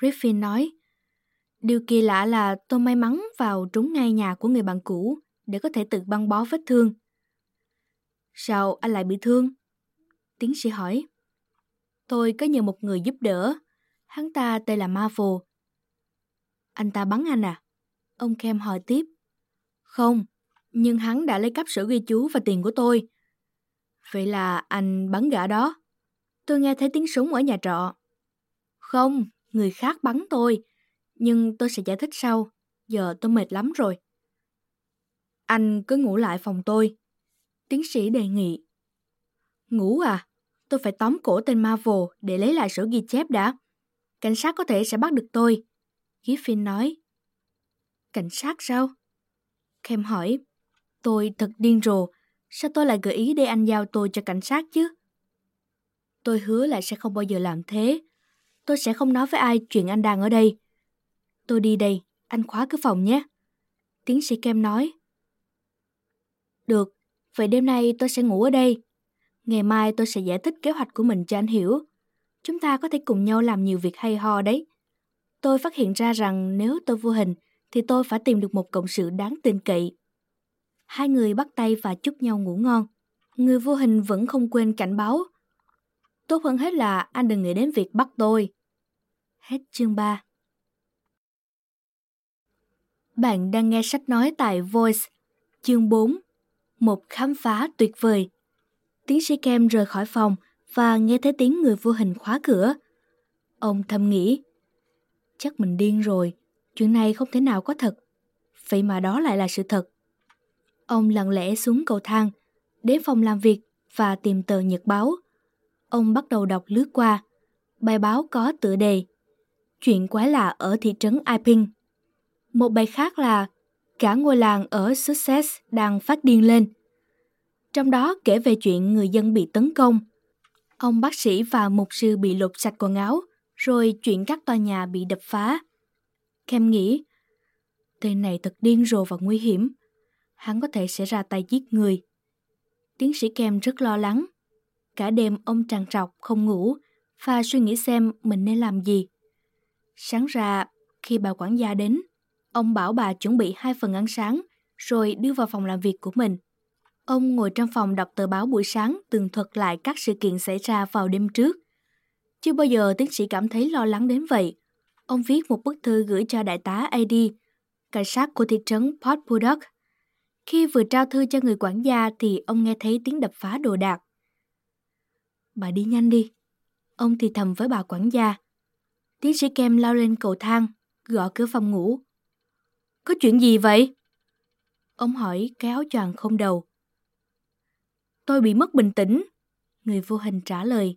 Griffin nói, Điều kỳ lạ là tôi may mắn vào trúng ngay nhà của người bạn cũ để có thể tự băng bó vết thương. Sao anh lại bị thương? Tiến sĩ hỏi. Tôi có nhờ một người giúp đỡ. Hắn ta tên là Marvel. Anh ta bắn anh à? Ông Kem hỏi tiếp. Không, nhưng hắn đã lấy cắp sổ ghi chú và tiền của tôi. Vậy là anh bắn gã đó. Tôi nghe thấy tiếng súng ở nhà trọ. Không, người khác bắn tôi. Nhưng tôi sẽ giải thích sau. Giờ tôi mệt lắm rồi. Anh cứ ngủ lại phòng tôi. Tiến sĩ đề nghị. Ngủ à? Tôi phải tóm cổ tên Marvel để lấy lại sổ ghi chép đã. Cảnh sát có thể sẽ bắt được tôi. Griffin nói. Cảnh sát sao? Kem hỏi. Tôi thật điên rồ. Sao tôi lại gợi ý để anh giao tôi cho cảnh sát chứ? Tôi hứa là sẽ không bao giờ làm thế. Tôi sẽ không nói với ai chuyện anh đang ở đây. Tôi đi đây, anh khóa cửa phòng nhé. Tiến sĩ Kem nói. Được, vậy đêm nay tôi sẽ ngủ ở đây. Ngày mai tôi sẽ giải thích kế hoạch của mình cho anh hiểu. Chúng ta có thể cùng nhau làm nhiều việc hay ho đấy. Tôi phát hiện ra rằng nếu tôi vô hình thì tôi phải tìm được một cộng sự đáng tin cậy. Hai người bắt tay và chúc nhau ngủ ngon. Người vô hình vẫn không quên cảnh báo. Tốt hơn hết là anh đừng nghĩ đến việc bắt tôi. Hết chương 3 bạn đang nghe sách nói tại Voice, chương 4 Một khám phá tuyệt vời Tiến sĩ Kem rời khỏi phòng và nghe thấy tiếng người vô hình khóa cửa. Ông thầm nghĩ, chắc mình điên rồi, chuyện này không thể nào có thật. Vậy mà đó lại là sự thật. Ông lặng lẽ xuống cầu thang, đến phòng làm việc và tìm tờ nhật báo. Ông bắt đầu đọc lướt qua. Bài báo có tựa đề Chuyện quái lạ ở thị trấn Iping. Một bài khác là Cả ngôi làng ở Sussex đang phát điên lên. Trong đó kể về chuyện người dân bị tấn công. Ông bác sĩ và mục sư bị lột sạch quần áo, rồi chuyện các tòa nhà bị đập phá. Kem nghĩ, tên này thật điên rồ và nguy hiểm. Hắn có thể sẽ ra tay giết người. Tiến sĩ Kem rất lo lắng. Cả đêm ông tràn trọc không ngủ và suy nghĩ xem mình nên làm gì. Sáng ra, khi bà quản gia đến, ông bảo bà chuẩn bị hai phần ăn sáng rồi đưa vào phòng làm việc của mình. Ông ngồi trong phòng đọc tờ báo buổi sáng tường thuật lại các sự kiện xảy ra vào đêm trước. Chưa bao giờ tiến sĩ cảm thấy lo lắng đến vậy. Ông viết một bức thư gửi cho đại tá AD, cảnh sát của thị trấn Port Budok. Khi vừa trao thư cho người quản gia thì ông nghe thấy tiếng đập phá đồ đạc. Bà đi nhanh đi. Ông thì thầm với bà quản gia. Tiến sĩ Kem lao lên cầu thang, gõ cửa phòng ngủ. Có chuyện gì vậy? Ông hỏi cái áo choàng không đầu. Tôi bị mất bình tĩnh. Người vô hình trả lời.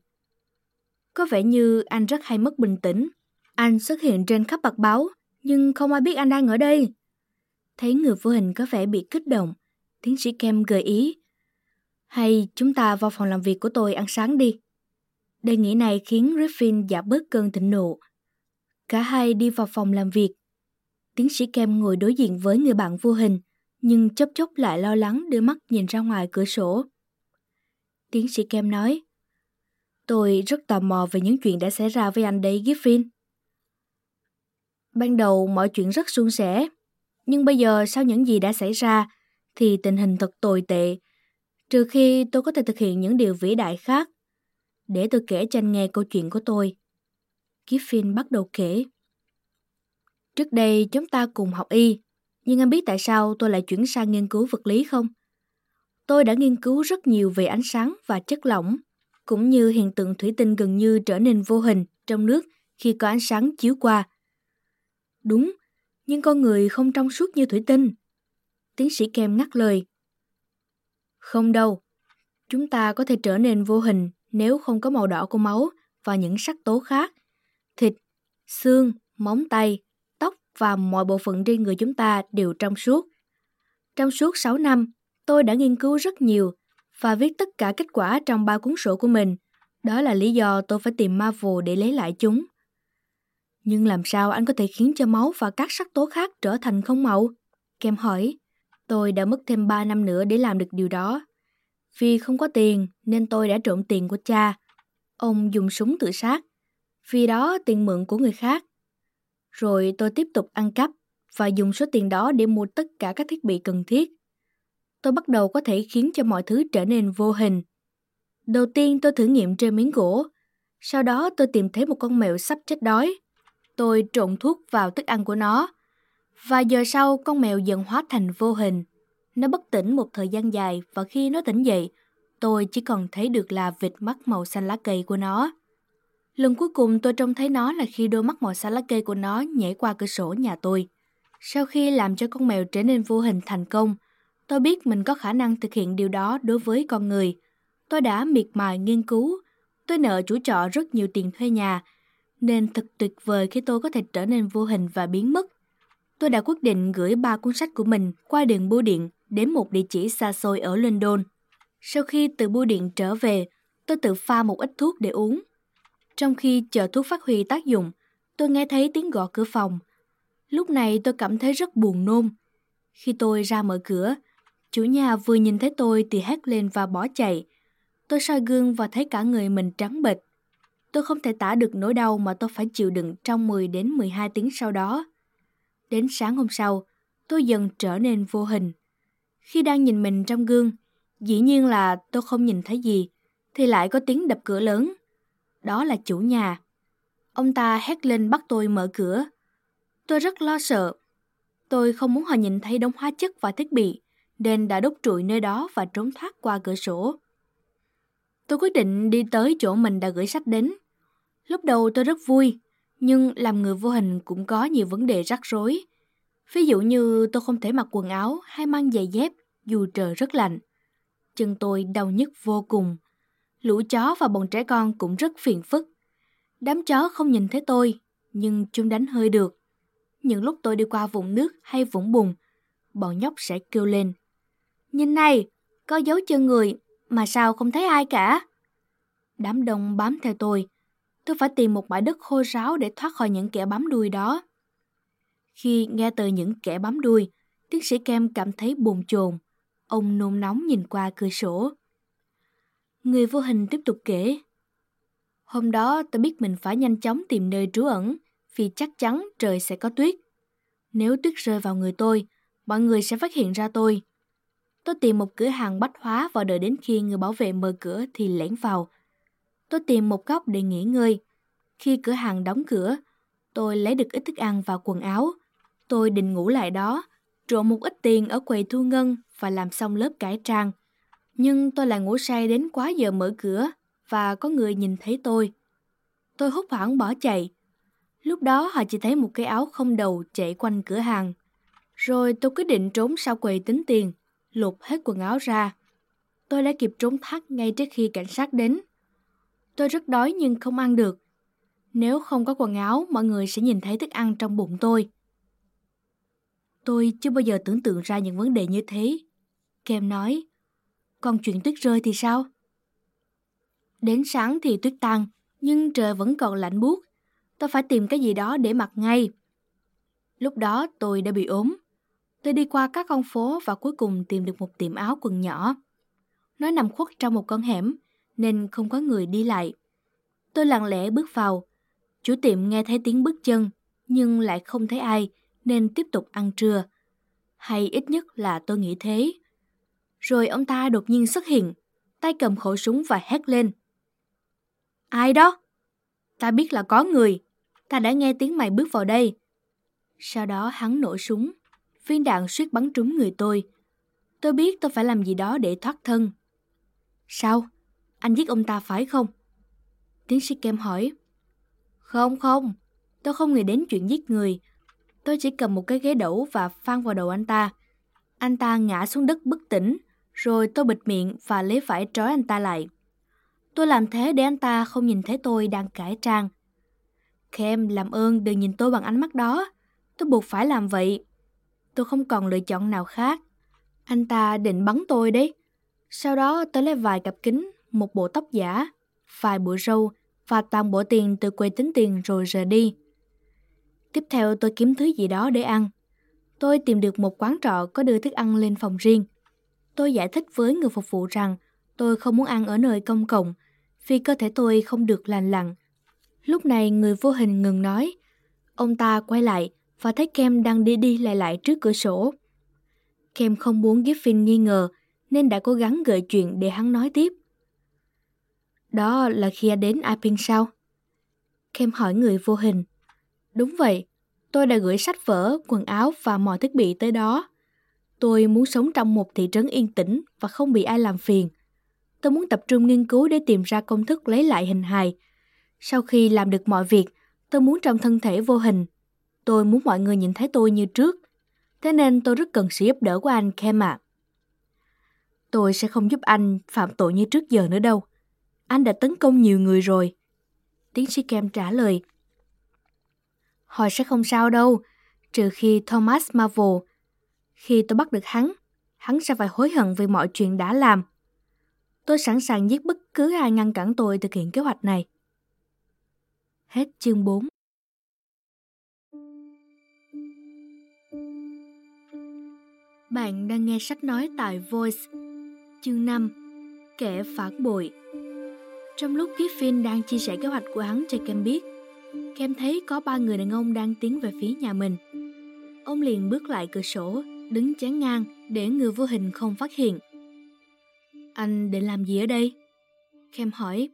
Có vẻ như anh rất hay mất bình tĩnh. Anh xuất hiện trên khắp mặt báo, nhưng không ai biết anh đang ở đây. Thấy người vô hình có vẻ bị kích động, tiến sĩ Kem gợi ý. Hay chúng ta vào phòng làm việc của tôi ăn sáng đi. Đề nghị này khiến Griffin giảm bớt cơn thịnh nộ. Cả hai đi vào phòng làm việc. Tiến sĩ Kem ngồi đối diện với người bạn vô hình, nhưng chốc chốc lại lo lắng đưa mắt nhìn ra ngoài cửa sổ. Tiến sĩ Kem nói, Tôi rất tò mò về những chuyện đã xảy ra với anh đấy, Giffin. Ban đầu mọi chuyện rất suôn sẻ, nhưng bây giờ sau những gì đã xảy ra thì tình hình thật tồi tệ, trừ khi tôi có thể thực hiện những điều vĩ đại khác. Để tôi kể cho anh nghe câu chuyện của tôi. Giffin bắt đầu kể. Trước đây chúng ta cùng học y, nhưng anh biết tại sao tôi lại chuyển sang nghiên cứu vật lý không? Tôi đã nghiên cứu rất nhiều về ánh sáng và chất lỏng, cũng như hiện tượng thủy tinh gần như trở nên vô hình trong nước khi có ánh sáng chiếu qua. Đúng, nhưng con người không trong suốt như thủy tinh. Tiến sĩ Kem ngắt lời. Không đâu, chúng ta có thể trở nên vô hình nếu không có màu đỏ của máu và những sắc tố khác. Thịt, xương, móng tay, và mọi bộ phận trên người chúng ta đều trong suốt. Trong suốt 6 năm, tôi đã nghiên cứu rất nhiều và viết tất cả kết quả trong ba cuốn sổ của mình. Đó là lý do tôi phải tìm Marvel để lấy lại chúng. Nhưng làm sao anh có thể khiến cho máu và các sắc tố khác trở thành không màu? Kem hỏi. Tôi đã mất thêm 3 năm nữa để làm được điều đó. Vì không có tiền nên tôi đã trộm tiền của cha. Ông dùng súng tự sát. Vì đó tiền mượn của người khác. Rồi tôi tiếp tục ăn cắp và dùng số tiền đó để mua tất cả các thiết bị cần thiết. Tôi bắt đầu có thể khiến cho mọi thứ trở nên vô hình. Đầu tiên tôi thử nghiệm trên miếng gỗ. Sau đó tôi tìm thấy một con mèo sắp chết đói. Tôi trộn thuốc vào thức ăn của nó. và giờ sau con mèo dần hóa thành vô hình. Nó bất tỉnh một thời gian dài và khi nó tỉnh dậy, tôi chỉ còn thấy được là vịt mắt màu xanh lá cây của nó. Lần cuối cùng tôi trông thấy nó là khi đôi mắt màu xanh lá cây của nó nhảy qua cửa sổ nhà tôi. Sau khi làm cho con mèo trở nên vô hình thành công, tôi biết mình có khả năng thực hiện điều đó đối với con người. Tôi đã miệt mài nghiên cứu. Tôi nợ chủ trọ rất nhiều tiền thuê nhà, nên thật tuyệt vời khi tôi có thể trở nên vô hình và biến mất. Tôi đã quyết định gửi ba cuốn sách của mình qua đường bưu điện đến một địa chỉ xa xôi ở London. Sau khi từ bưu điện trở về, tôi tự pha một ít thuốc để uống. Trong khi chờ thuốc phát huy tác dụng, tôi nghe thấy tiếng gõ cửa phòng. Lúc này tôi cảm thấy rất buồn nôn. Khi tôi ra mở cửa, chủ nhà vừa nhìn thấy tôi thì hét lên và bỏ chạy. Tôi soi gương và thấy cả người mình trắng bệch. Tôi không thể tả được nỗi đau mà tôi phải chịu đựng trong 10 đến 12 tiếng sau đó. Đến sáng hôm sau, tôi dần trở nên vô hình. Khi đang nhìn mình trong gương, dĩ nhiên là tôi không nhìn thấy gì, thì lại có tiếng đập cửa lớn. Đó là chủ nhà. Ông ta hét lên bắt tôi mở cửa. Tôi rất lo sợ. Tôi không muốn họ nhìn thấy đống hóa chất và thiết bị, nên đã đốt trụi nơi đó và trốn thoát qua cửa sổ. Tôi quyết định đi tới chỗ mình đã gửi sách đến. Lúc đầu tôi rất vui, nhưng làm người vô hình cũng có nhiều vấn đề rắc rối. Ví dụ như tôi không thể mặc quần áo hay mang giày dép dù trời rất lạnh. Chân tôi đau nhức vô cùng. Lũ chó và bọn trẻ con cũng rất phiền phức. Đám chó không nhìn thấy tôi, nhưng chúng đánh hơi được. Những lúc tôi đi qua vùng nước hay vũng bùn, bọn nhóc sẽ kêu lên. Nhìn này, có dấu chân người mà sao không thấy ai cả? Đám đông bám theo tôi. Tôi phải tìm một bãi đất khô ráo để thoát khỏi những kẻ bám đuôi đó. Khi nghe từ những kẻ bám đuôi, tiến sĩ Kem cảm thấy bồn chồn. Ông nôn nóng nhìn qua cửa sổ. Người vô hình tiếp tục kể. Hôm đó tôi biết mình phải nhanh chóng tìm nơi trú ẩn vì chắc chắn trời sẽ có tuyết. Nếu tuyết rơi vào người tôi, mọi người sẽ phát hiện ra tôi. Tôi tìm một cửa hàng bách hóa và đợi đến khi người bảo vệ mở cửa thì lẻn vào. Tôi tìm một góc để nghỉ ngơi. Khi cửa hàng đóng cửa, tôi lấy được ít thức ăn và quần áo. Tôi định ngủ lại đó, trộn một ít tiền ở quầy thu ngân và làm xong lớp cải trang. Nhưng tôi lại ngủ say đến quá giờ mở cửa và có người nhìn thấy tôi. Tôi hốt hoảng bỏ chạy. Lúc đó họ chỉ thấy một cái áo không đầu chạy quanh cửa hàng. Rồi tôi quyết định trốn sau quầy tính tiền, lột hết quần áo ra. Tôi đã kịp trốn thoát ngay trước khi cảnh sát đến. Tôi rất đói nhưng không ăn được. Nếu không có quần áo, mọi người sẽ nhìn thấy thức ăn trong bụng tôi. Tôi chưa bao giờ tưởng tượng ra những vấn đề như thế. Kem nói, còn chuyện tuyết rơi thì sao? Đến sáng thì tuyết tan, nhưng trời vẫn còn lạnh buốt. Tôi phải tìm cái gì đó để mặc ngay. Lúc đó tôi đã bị ốm. Tôi đi qua các con phố và cuối cùng tìm được một tiệm áo quần nhỏ. Nó nằm khuất trong một con hẻm, nên không có người đi lại. Tôi lặng lẽ bước vào. Chủ tiệm nghe thấy tiếng bước chân, nhưng lại không thấy ai, nên tiếp tục ăn trưa. Hay ít nhất là tôi nghĩ thế. Rồi ông ta đột nhiên xuất hiện, tay cầm khẩu súng và hét lên. Ai đó? Ta biết là có người. Ta đã nghe tiếng mày bước vào đây. Sau đó hắn nổ súng. Viên đạn suýt bắn trúng người tôi. Tôi biết tôi phải làm gì đó để thoát thân. Sao? Anh giết ông ta phải không? Tiến sĩ Kem hỏi. Không không, tôi không nghĩ đến chuyện giết người. Tôi chỉ cầm một cái ghế đẩu và phang vào đầu anh ta. Anh ta ngã xuống đất bất tỉnh, rồi tôi bịt miệng và lấy vải trói anh ta lại. Tôi làm thế để anh ta không nhìn thấy tôi đang cải trang. Kem làm ơn đừng nhìn tôi bằng ánh mắt đó. Tôi buộc phải làm vậy. Tôi không còn lựa chọn nào khác. Anh ta định bắn tôi đấy. Sau đó tôi lấy vài cặp kính, một bộ tóc giả, vài bộ râu và toàn bộ tiền từ quầy tính tiền rồi rời đi. Tiếp theo tôi kiếm thứ gì đó để ăn. Tôi tìm được một quán trọ có đưa thức ăn lên phòng riêng. Tôi giải thích với người phục vụ rằng Tôi không muốn ăn ở nơi công cộng vì cơ thể tôi không được lành lặn. Lúc này người vô hình ngừng nói. Ông ta quay lại và thấy Kem đang đi đi lại lại trước cửa sổ. Kem không muốn Giffin nghi ngờ nên đã cố gắng gợi chuyện để hắn nói tiếp. Đó là khi anh đến Iping sao? Kem hỏi người vô hình. Đúng vậy, tôi đã gửi sách vở, quần áo và mọi thiết bị tới đó. Tôi muốn sống trong một thị trấn yên tĩnh và không bị ai làm phiền. Tôi muốn tập trung nghiên cứu để tìm ra công thức lấy lại hình hài. Sau khi làm được mọi việc, tôi muốn trong thân thể vô hình. Tôi muốn mọi người nhìn thấy tôi như trước. Thế nên tôi rất cần sự giúp đỡ của anh Kem ạ. Tôi sẽ không giúp anh phạm tội như trước giờ nữa đâu. Anh đã tấn công nhiều người rồi. Tiến sĩ Kem trả lời. Họ sẽ không sao đâu, trừ khi Thomas Marvel. Khi tôi bắt được hắn, hắn sẽ phải hối hận vì mọi chuyện đã làm. Tôi sẵn sàng giết bất cứ ai ngăn cản tôi thực hiện kế hoạch này. Hết chương 4 Bạn đang nghe sách nói tại Voice, chương 5, Kẻ phản bội. Trong lúc Giffin đang chia sẻ kế hoạch của hắn cho Kem biết, Kem thấy có ba người đàn ông đang tiến về phía nhà mình. Ông liền bước lại cửa sổ, đứng chán ngang để người vô hình không phát hiện. Anh định làm gì ở đây? Kem hỏi.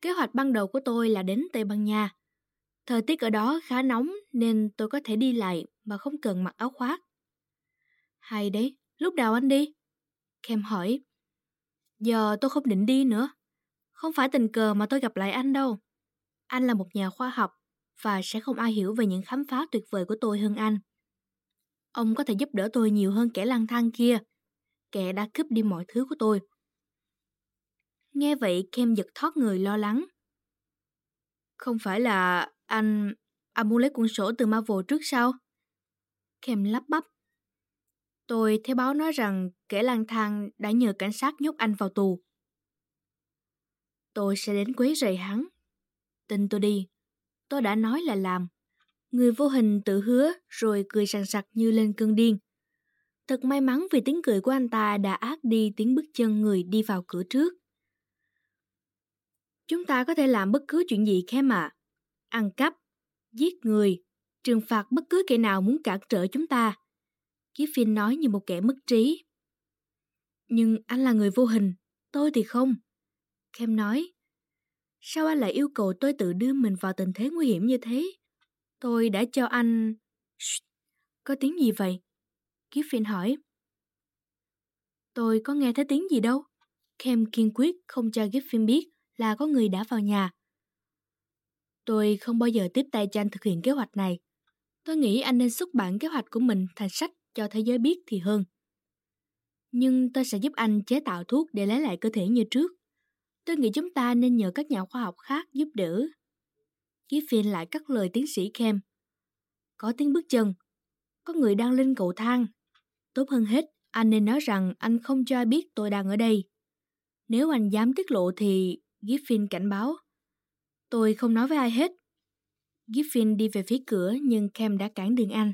Kế hoạch ban đầu của tôi là đến Tây Ban Nha. Thời tiết ở đó khá nóng nên tôi có thể đi lại mà không cần mặc áo khoác. Hay đấy, lúc nào anh đi? Kem hỏi. Giờ tôi không định đi nữa. Không phải tình cờ mà tôi gặp lại anh đâu. Anh là một nhà khoa học và sẽ không ai hiểu về những khám phá tuyệt vời của tôi hơn anh. Ông có thể giúp đỡ tôi nhiều hơn kẻ lang thang kia. Kẻ đã cướp đi mọi thứ của tôi. Nghe vậy Kem giật thoát người lo lắng. Không phải là anh... anh muốn lấy cuốn sổ từ Marvel trước sao? Kem lắp bắp. Tôi thấy báo nói rằng kẻ lang thang đã nhờ cảnh sát nhốt anh vào tù. Tôi sẽ đến quấy rầy hắn. Tin tôi đi, tôi đã nói là làm. Người vô hình tự hứa rồi cười sằng sặc như lên cơn điên. Thật may mắn vì tiếng cười của anh ta đã át đi tiếng bước chân người đi vào cửa trước. Chúng ta có thể làm bất cứ chuyện gì khe mà. Ăn cắp, giết người, trừng phạt bất cứ kẻ nào muốn cản trở chúng ta. Giffin nói như một kẻ mất trí. Nhưng anh là người vô hình, tôi thì không. Kem nói, sao anh lại yêu cầu tôi tự đưa mình vào tình thế nguy hiểm như thế? Tôi đã cho anh... Shh, có tiếng gì vậy? Griffin hỏi. Tôi có nghe thấy tiếng gì đâu. Kem kiên quyết không cho Griffin biết là có người đã vào nhà. Tôi không bao giờ tiếp tay cho anh thực hiện kế hoạch này. Tôi nghĩ anh nên xuất bản kế hoạch của mình thành sách cho thế giới biết thì hơn. Nhưng tôi sẽ giúp anh chế tạo thuốc để lấy lại cơ thể như trước. Tôi nghĩ chúng ta nên nhờ các nhà khoa học khác giúp đỡ. Giffin lại cắt lời tiến sĩ Kem. Có tiếng bước chân. Có người đang lên cầu thang. Tốt hơn hết, anh nên nói rằng anh không cho ai biết tôi đang ở đây. Nếu anh dám tiết lộ thì Giffin cảnh báo. Tôi không nói với ai hết. Giffin đi về phía cửa nhưng Kem đã cản đường anh.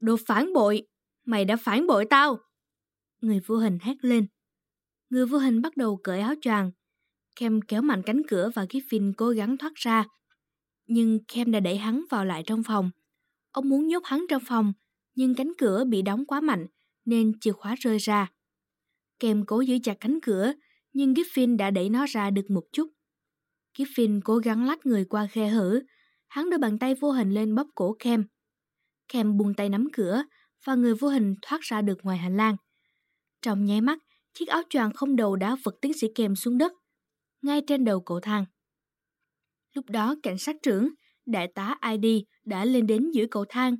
Đồ phản bội! Mày đã phản bội tao! Người vô hình hét lên. Người vô hình bắt đầu cởi áo choàng. Kem kéo mạnh cánh cửa và Giffin cố gắng thoát ra. Nhưng Kem đã đẩy hắn vào lại trong phòng. Ông muốn nhốt hắn trong phòng, nhưng cánh cửa bị đóng quá mạnh nên chìa khóa rơi ra. Kem cố giữ chặt cánh cửa, nhưng Giffin đã đẩy nó ra được một chút. Giffin cố gắng lách người qua khe hở. Hắn đưa bàn tay vô hình lên bóp cổ Kem. Kem buông tay nắm cửa và người vô hình thoát ra được ngoài hành lang. Trong nháy mắt, chiếc áo choàng không đầu đã vật tiến sĩ Kem xuống đất, ngay trên đầu cầu thang. Lúc đó cảnh sát trưởng, đại tá ID đã lên đến giữa cầu thang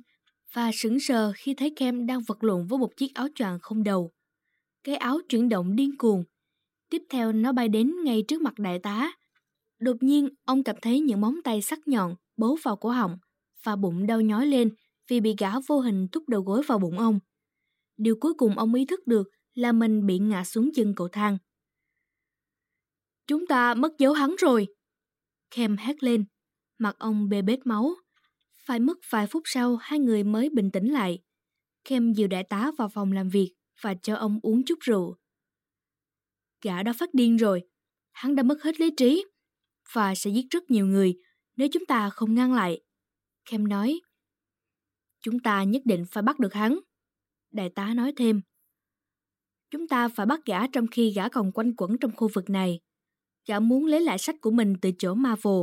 và sững sờ khi thấy Kem đang vật lộn với một chiếc áo choàng không đầu. Cái áo chuyển động điên cuồng. Tiếp theo nó bay đến ngay trước mặt đại tá. Đột nhiên, ông cảm thấy những móng tay sắc nhọn bấu vào cổ họng và bụng đau nhói lên vì bị gã vô hình thúc đầu gối vào bụng ông. Điều cuối cùng ông ý thức được là mình bị ngã xuống chân cầu thang. Chúng ta mất dấu hắn rồi. Kem hét lên, mặt ông bê bết máu. Phải mất vài phút sau hai người mới bình tĩnh lại. Kem dìu đại tá vào phòng làm việc và cho ông uống chút rượu. Gã đó phát điên rồi. Hắn đã mất hết lý trí và sẽ giết rất nhiều người nếu chúng ta không ngăn lại. Kem nói. Chúng ta nhất định phải bắt được hắn. Đại tá nói thêm. Chúng ta phải bắt gã trong khi gã còn quanh quẩn trong khu vực này. Gã muốn lấy lại sách của mình từ chỗ Marvel.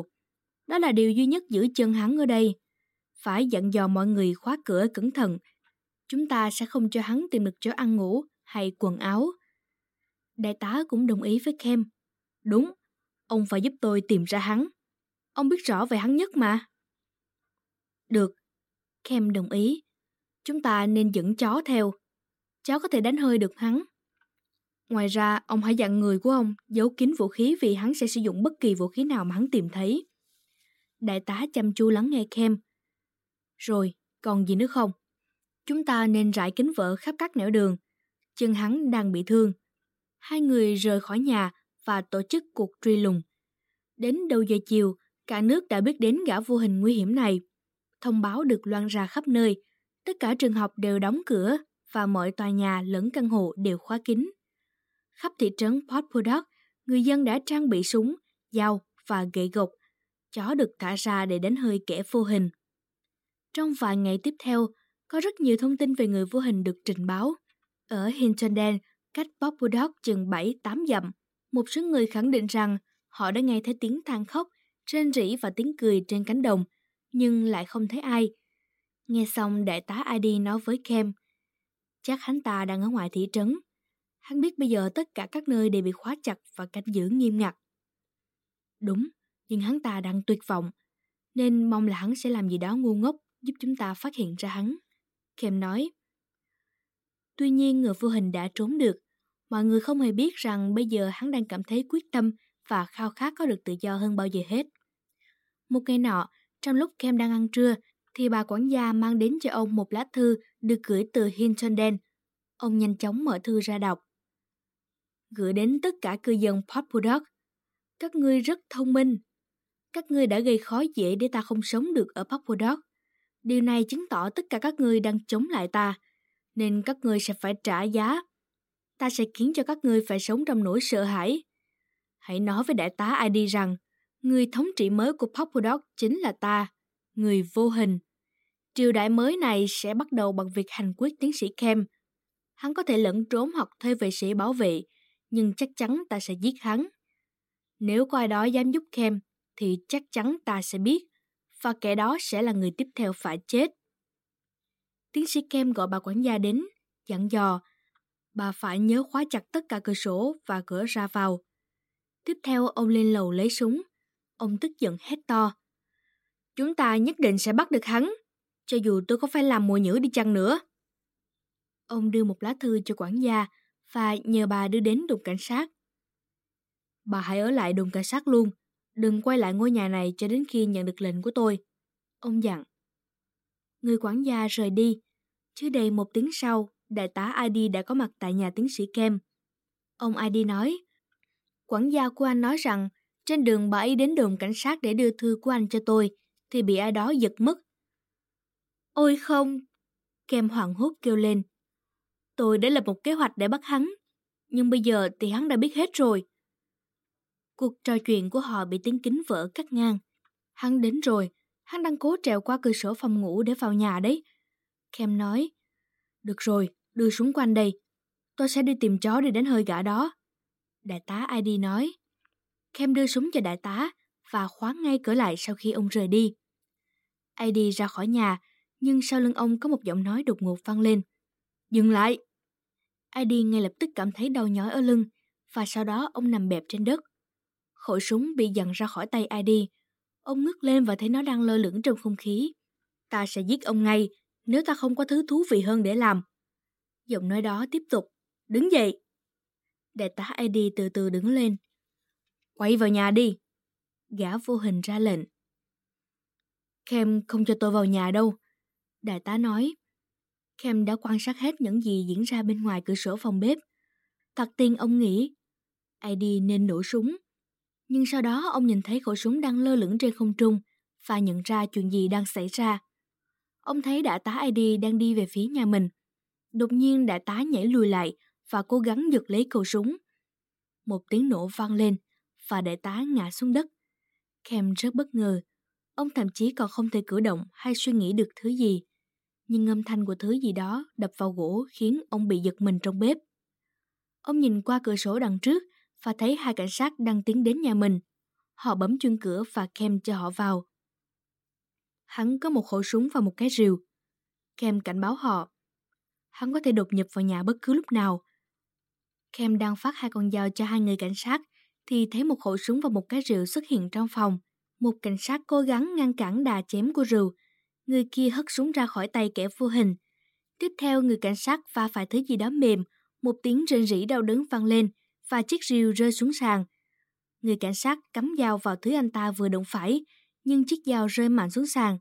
Đó là điều duy nhất giữ chân hắn ở đây. Phải dặn dò mọi người khóa cửa cẩn thận. Chúng ta sẽ không cho hắn tìm được chỗ ăn ngủ hay quần áo. Đại tá cũng đồng ý với Kem. Đúng, ông phải giúp tôi tìm ra hắn. Ông biết rõ về hắn nhất mà. Được, Kem đồng ý. Chúng ta nên dẫn chó theo. Chó có thể đánh hơi được hắn. Ngoài ra, ông hãy dặn người của ông giấu kín vũ khí vì hắn sẽ sử dụng bất kỳ vũ khí nào mà hắn tìm thấy. Đại tá chăm chú lắng nghe Kem. Rồi, còn gì nữa không? Chúng ta nên rải kính vỡ khắp các nẻo đường. Chân hắn đang bị thương. Hai người rời khỏi nhà và tổ chức cuộc truy lùng. Đến đầu giờ chiều, cả nước đã biết đến gã vô hình nguy hiểm này. Thông báo được loan ra khắp nơi. Tất cả trường học đều đóng cửa và mọi tòa nhà lẫn căn hộ đều khóa kín. Khắp thị trấn Port Product, người dân đã trang bị súng, dao và gậy gộc. Chó được thả ra để đánh hơi kẻ vô hình. Trong vài ngày tiếp theo, có rất nhiều thông tin về người vô hình được trình báo. Ở Hinton cách Port Product chừng 7-8 dặm, một số người khẳng định rằng họ đã nghe thấy tiếng than khóc, rên rỉ và tiếng cười trên cánh đồng, nhưng lại không thấy ai. Nghe xong đại tá ID nói với Kem, chắc hắn ta đang ở ngoài thị trấn. Hắn biết bây giờ tất cả các nơi đều bị khóa chặt và canh giữ nghiêm ngặt. Đúng, nhưng hắn ta đang tuyệt vọng, nên mong là hắn sẽ làm gì đó ngu ngốc giúp chúng ta phát hiện ra hắn. Kem nói. Tuy nhiên người vô hình đã trốn được. Mọi người không hề biết rằng bây giờ hắn đang cảm thấy quyết tâm và khao khát có được tự do hơn bao giờ hết. Một ngày nọ, trong lúc Kem đang ăn trưa, thì bà quản gia mang đến cho ông một lá thư được gửi từ Hinton Ông nhanh chóng mở thư ra đọc gửi đến tất cả cư dân Port Các ngươi rất thông minh. Các ngươi đã gây khó dễ để ta không sống được ở Port Điều này chứng tỏ tất cả các ngươi đang chống lại ta, nên các ngươi sẽ phải trả giá. Ta sẽ khiến cho các ngươi phải sống trong nỗi sợ hãi. Hãy nói với đại tá ID rằng, người thống trị mới của Port chính là ta, người vô hình. Triều đại mới này sẽ bắt đầu bằng việc hành quyết tiến sĩ Kem. Hắn có thể lẫn trốn hoặc thuê vệ sĩ bảo vệ, nhưng chắc chắn ta sẽ giết hắn. Nếu có ai đó dám giúp Kem, thì chắc chắn ta sẽ biết, và kẻ đó sẽ là người tiếp theo phải chết. Tiến sĩ Kem gọi bà quản gia đến, dặn dò, bà phải nhớ khóa chặt tất cả cửa sổ và cửa ra vào. Tiếp theo ông lên lầu lấy súng. Ông tức giận hét to. Chúng ta nhất định sẽ bắt được hắn, cho dù tôi có phải làm mồi nhữ đi chăng nữa. Ông đưa một lá thư cho quản gia, và nhờ bà đưa đến đồn cảnh sát. Bà hãy ở lại đồn cảnh sát luôn, đừng quay lại ngôi nhà này cho đến khi nhận được lệnh của tôi. Ông dặn. Người quản gia rời đi. chứ đầy một tiếng sau, đại tá ID đã có mặt tại nhà tiến sĩ Kem. Ông ID nói, quản gia của anh nói rằng trên đường bà ấy đến đồn cảnh sát để đưa thư của anh cho tôi, thì bị ai đó giật mất. Ôi không! Kem hoảng hốt kêu lên. Tôi đã lập một kế hoạch để bắt hắn, nhưng bây giờ thì hắn đã biết hết rồi. Cuộc trò chuyện của họ bị tiếng kính vỡ cắt ngang. Hắn đến rồi, hắn đang cố trèo qua cửa sổ phòng ngủ để vào nhà đấy. Kem nói, được rồi, đưa súng quanh anh đây. Tôi sẽ đi tìm chó để đánh hơi gã đó. Đại tá ID nói. Kem đưa súng cho đại tá và khóa ngay cửa lại sau khi ông rời đi. ID ra khỏi nhà, nhưng sau lưng ông có một giọng nói đột ngột vang lên. Dừng lại! ID ngay lập tức cảm thấy đau nhói ở lưng, và sau đó ông nằm bẹp trên đất. Khẩu súng bị dằn ra khỏi tay ID. Ông ngước lên và thấy nó đang lơ lửng trong không khí. Ta sẽ giết ông ngay, nếu ta không có thứ thú vị hơn để làm. Giọng nói đó tiếp tục. Đứng dậy! Đại tá ID từ từ đứng lên. Quay vào nhà đi! Gã vô hình ra lệnh. Kem không cho tôi vào nhà đâu. Đại tá nói. Kem đã quan sát hết những gì diễn ra bên ngoài cửa sổ phòng bếp. Thật tiên ông nghĩ, ID nên nổ súng. Nhưng sau đó ông nhìn thấy khẩu súng đang lơ lửng trên không trung và nhận ra chuyện gì đang xảy ra. Ông thấy đại tá ID đang đi về phía nhà mình. Đột nhiên đại tá nhảy lùi lại và cố gắng giật lấy khẩu súng. Một tiếng nổ vang lên và đại tá ngã xuống đất. Kem rất bất ngờ. Ông thậm chí còn không thể cử động hay suy nghĩ được thứ gì. Nhưng âm thanh của thứ gì đó đập vào gỗ khiến ông bị giật mình trong bếp. Ông nhìn qua cửa sổ đằng trước và thấy hai cảnh sát đang tiến đến nhà mình. Họ bấm chuông cửa và Kem cho họ vào. Hắn có một khẩu súng và một cái rìu. Kem cảnh báo họ. Hắn có thể đột nhập vào nhà bất cứ lúc nào. Kem đang phát hai con dao cho hai người cảnh sát thì thấy một khẩu súng và một cái rìu xuất hiện trong phòng. Một cảnh sát cố gắng ngăn cản đà chém của rìu. Người kia hất súng ra khỏi tay kẻ vô hình. Tiếp theo người cảnh sát va phải thứ gì đó mềm, một tiếng rên rỉ đau đớn vang lên và chiếc rìu rơi xuống sàn. Người cảnh sát cắm dao vào thứ anh ta vừa đụng phải, nhưng chiếc dao rơi mạnh xuống sàn.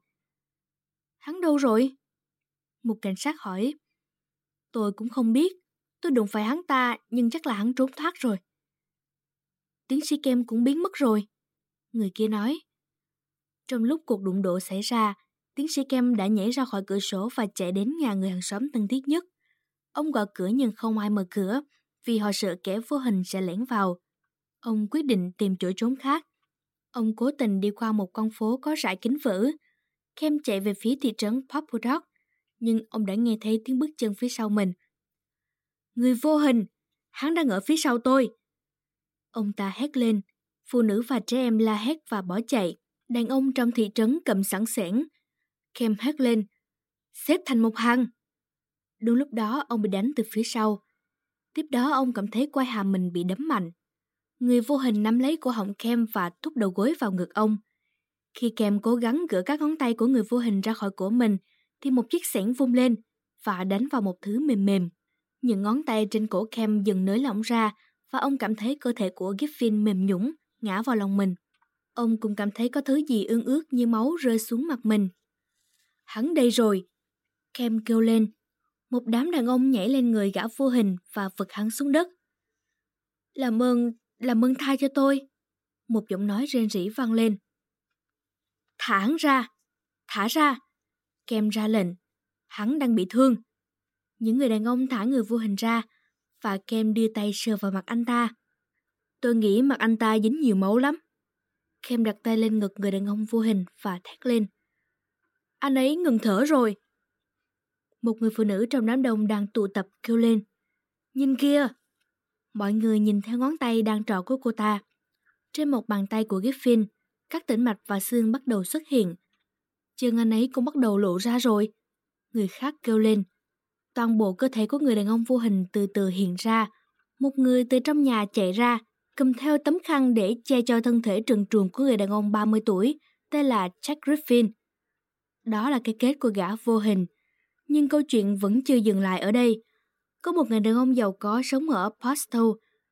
Hắn đâu rồi? Một cảnh sát hỏi. Tôi cũng không biết. Tôi đụng phải hắn ta, nhưng chắc là hắn trốn thoát rồi. Tiến sĩ Kem cũng biến mất rồi. Người kia nói. Trong lúc cuộc đụng độ xảy ra, tiến sĩ Kem đã nhảy ra khỏi cửa sổ và chạy đến nhà người hàng xóm thân thiết nhất. Ông gọi cửa nhưng không ai mở cửa, vì họ sợ kẻ vô hình sẽ lẻn vào. Ông quyết định tìm chỗ trốn khác. Ông cố tình đi qua một con phố có rải kính vỡ. Kem chạy về phía thị trấn Poppledock, nhưng ông đã nghe thấy tiếng bước chân phía sau mình. Người vô hình, hắn đang ở phía sau tôi. Ông ta hét lên, phụ nữ và trẻ em la hét và bỏ chạy. Đàn ông trong thị trấn cầm sẵn sẻn. Kem hét lên, xếp thành một hàng. Đúng lúc đó ông bị đánh từ phía sau. Tiếp đó ông cảm thấy quai hàm mình bị đấm mạnh. Người vô hình nắm lấy cổ họng Kem và thúc đầu gối vào ngực ông. Khi Kem cố gắng gỡ các ngón tay của người vô hình ra khỏi cổ mình, thì một chiếc xẻng vung lên và đánh vào một thứ mềm mềm. Những ngón tay trên cổ Kem dần nới lỏng ra và ông cảm thấy cơ thể của Giffin mềm nhũng, ngã vào lòng mình. Ông cũng cảm thấy có thứ gì ương ướt như máu rơi xuống mặt mình. Hắn đây rồi! Kem kêu lên. Một đám đàn ông nhảy lên người gã vô hình và vật hắn xuống đất. Làm ơn, làm ơn tha cho tôi. Một giọng nói rên rỉ vang lên. Thả hắn ra! Thả ra! Kem ra lệnh. Hắn đang bị thương. Những người đàn ông thả người vô hình ra và Kem đưa tay sờ vào mặt anh ta. Tôi nghĩ mặt anh ta dính nhiều máu lắm. Kem đặt tay lên ngực người đàn ông vô hình và thét lên. Anh ấy ngừng thở rồi. Một người phụ nữ trong đám đông đang tụ tập kêu lên. Nhìn kia! Mọi người nhìn theo ngón tay đang trỏ của cô ta. Trên một bàn tay của Giffin, các tĩnh mạch và xương bắt đầu xuất hiện. Chân anh ấy cũng bắt đầu lộ ra rồi. Người khác kêu lên. Toàn bộ cơ thể của người đàn ông vô hình từ từ hiện ra. Một người từ trong nhà chạy ra, cầm theo tấm khăn để che cho thân thể trần truồng của người đàn ông 30 tuổi, tên là Jack Griffin. Đó là cái kết của gã vô hình. Nhưng câu chuyện vẫn chưa dừng lại ở đây. Có một người đàn ông giàu có sống ở Posto.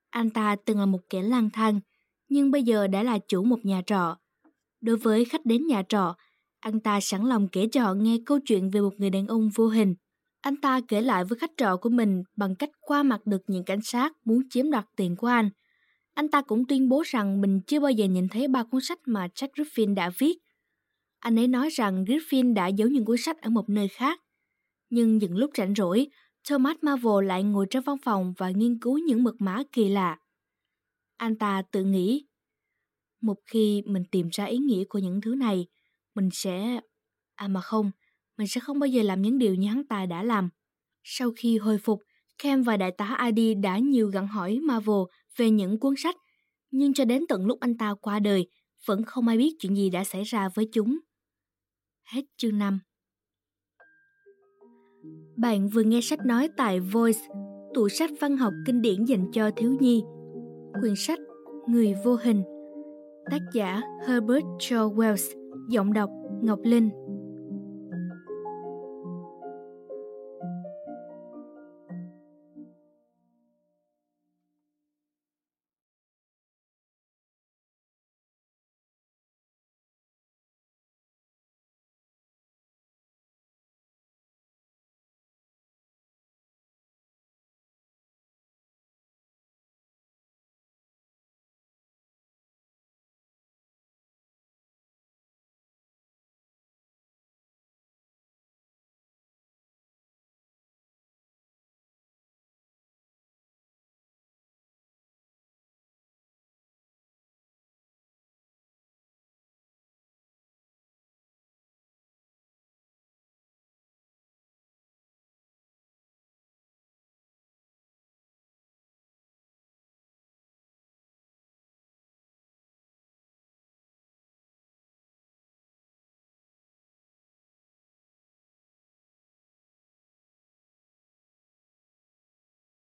Anh ta từng là một kẻ lang thang, nhưng bây giờ đã là chủ một nhà trọ. Đối với khách đến nhà trọ, anh ta sẵn lòng kể cho họ nghe câu chuyện về một người đàn ông vô hình. Anh ta kể lại với khách trọ của mình bằng cách qua mặt được những cảnh sát muốn chiếm đoạt tiền của anh. Anh ta cũng tuyên bố rằng mình chưa bao giờ nhìn thấy ba cuốn sách mà Jack Griffin đã viết. Anh ấy nói rằng Griffin đã giấu những cuốn sách ở một nơi khác. Nhưng những lúc rảnh rỗi, Thomas Marvel lại ngồi trong văn phòng và nghiên cứu những mật mã kỳ lạ. Anh ta tự nghĩ, một khi mình tìm ra ý nghĩa của những thứ này, mình sẽ... À mà không, mình sẽ không bao giờ làm những điều như hắn ta đã làm. Sau khi hồi phục, Kem và đại tá Adi đã nhiều gặng hỏi Marvel về những cuốn sách, nhưng cho đến tận lúc anh ta qua đời, vẫn không ai biết chuyện gì đã xảy ra với chúng. Hết chương 5 Bạn vừa nghe sách nói tại Voice, tủ sách văn học kinh điển dành cho thiếu nhi. Quyển sách Người vô hình Tác giả Herbert George Wells Giọng đọc Ngọc Linh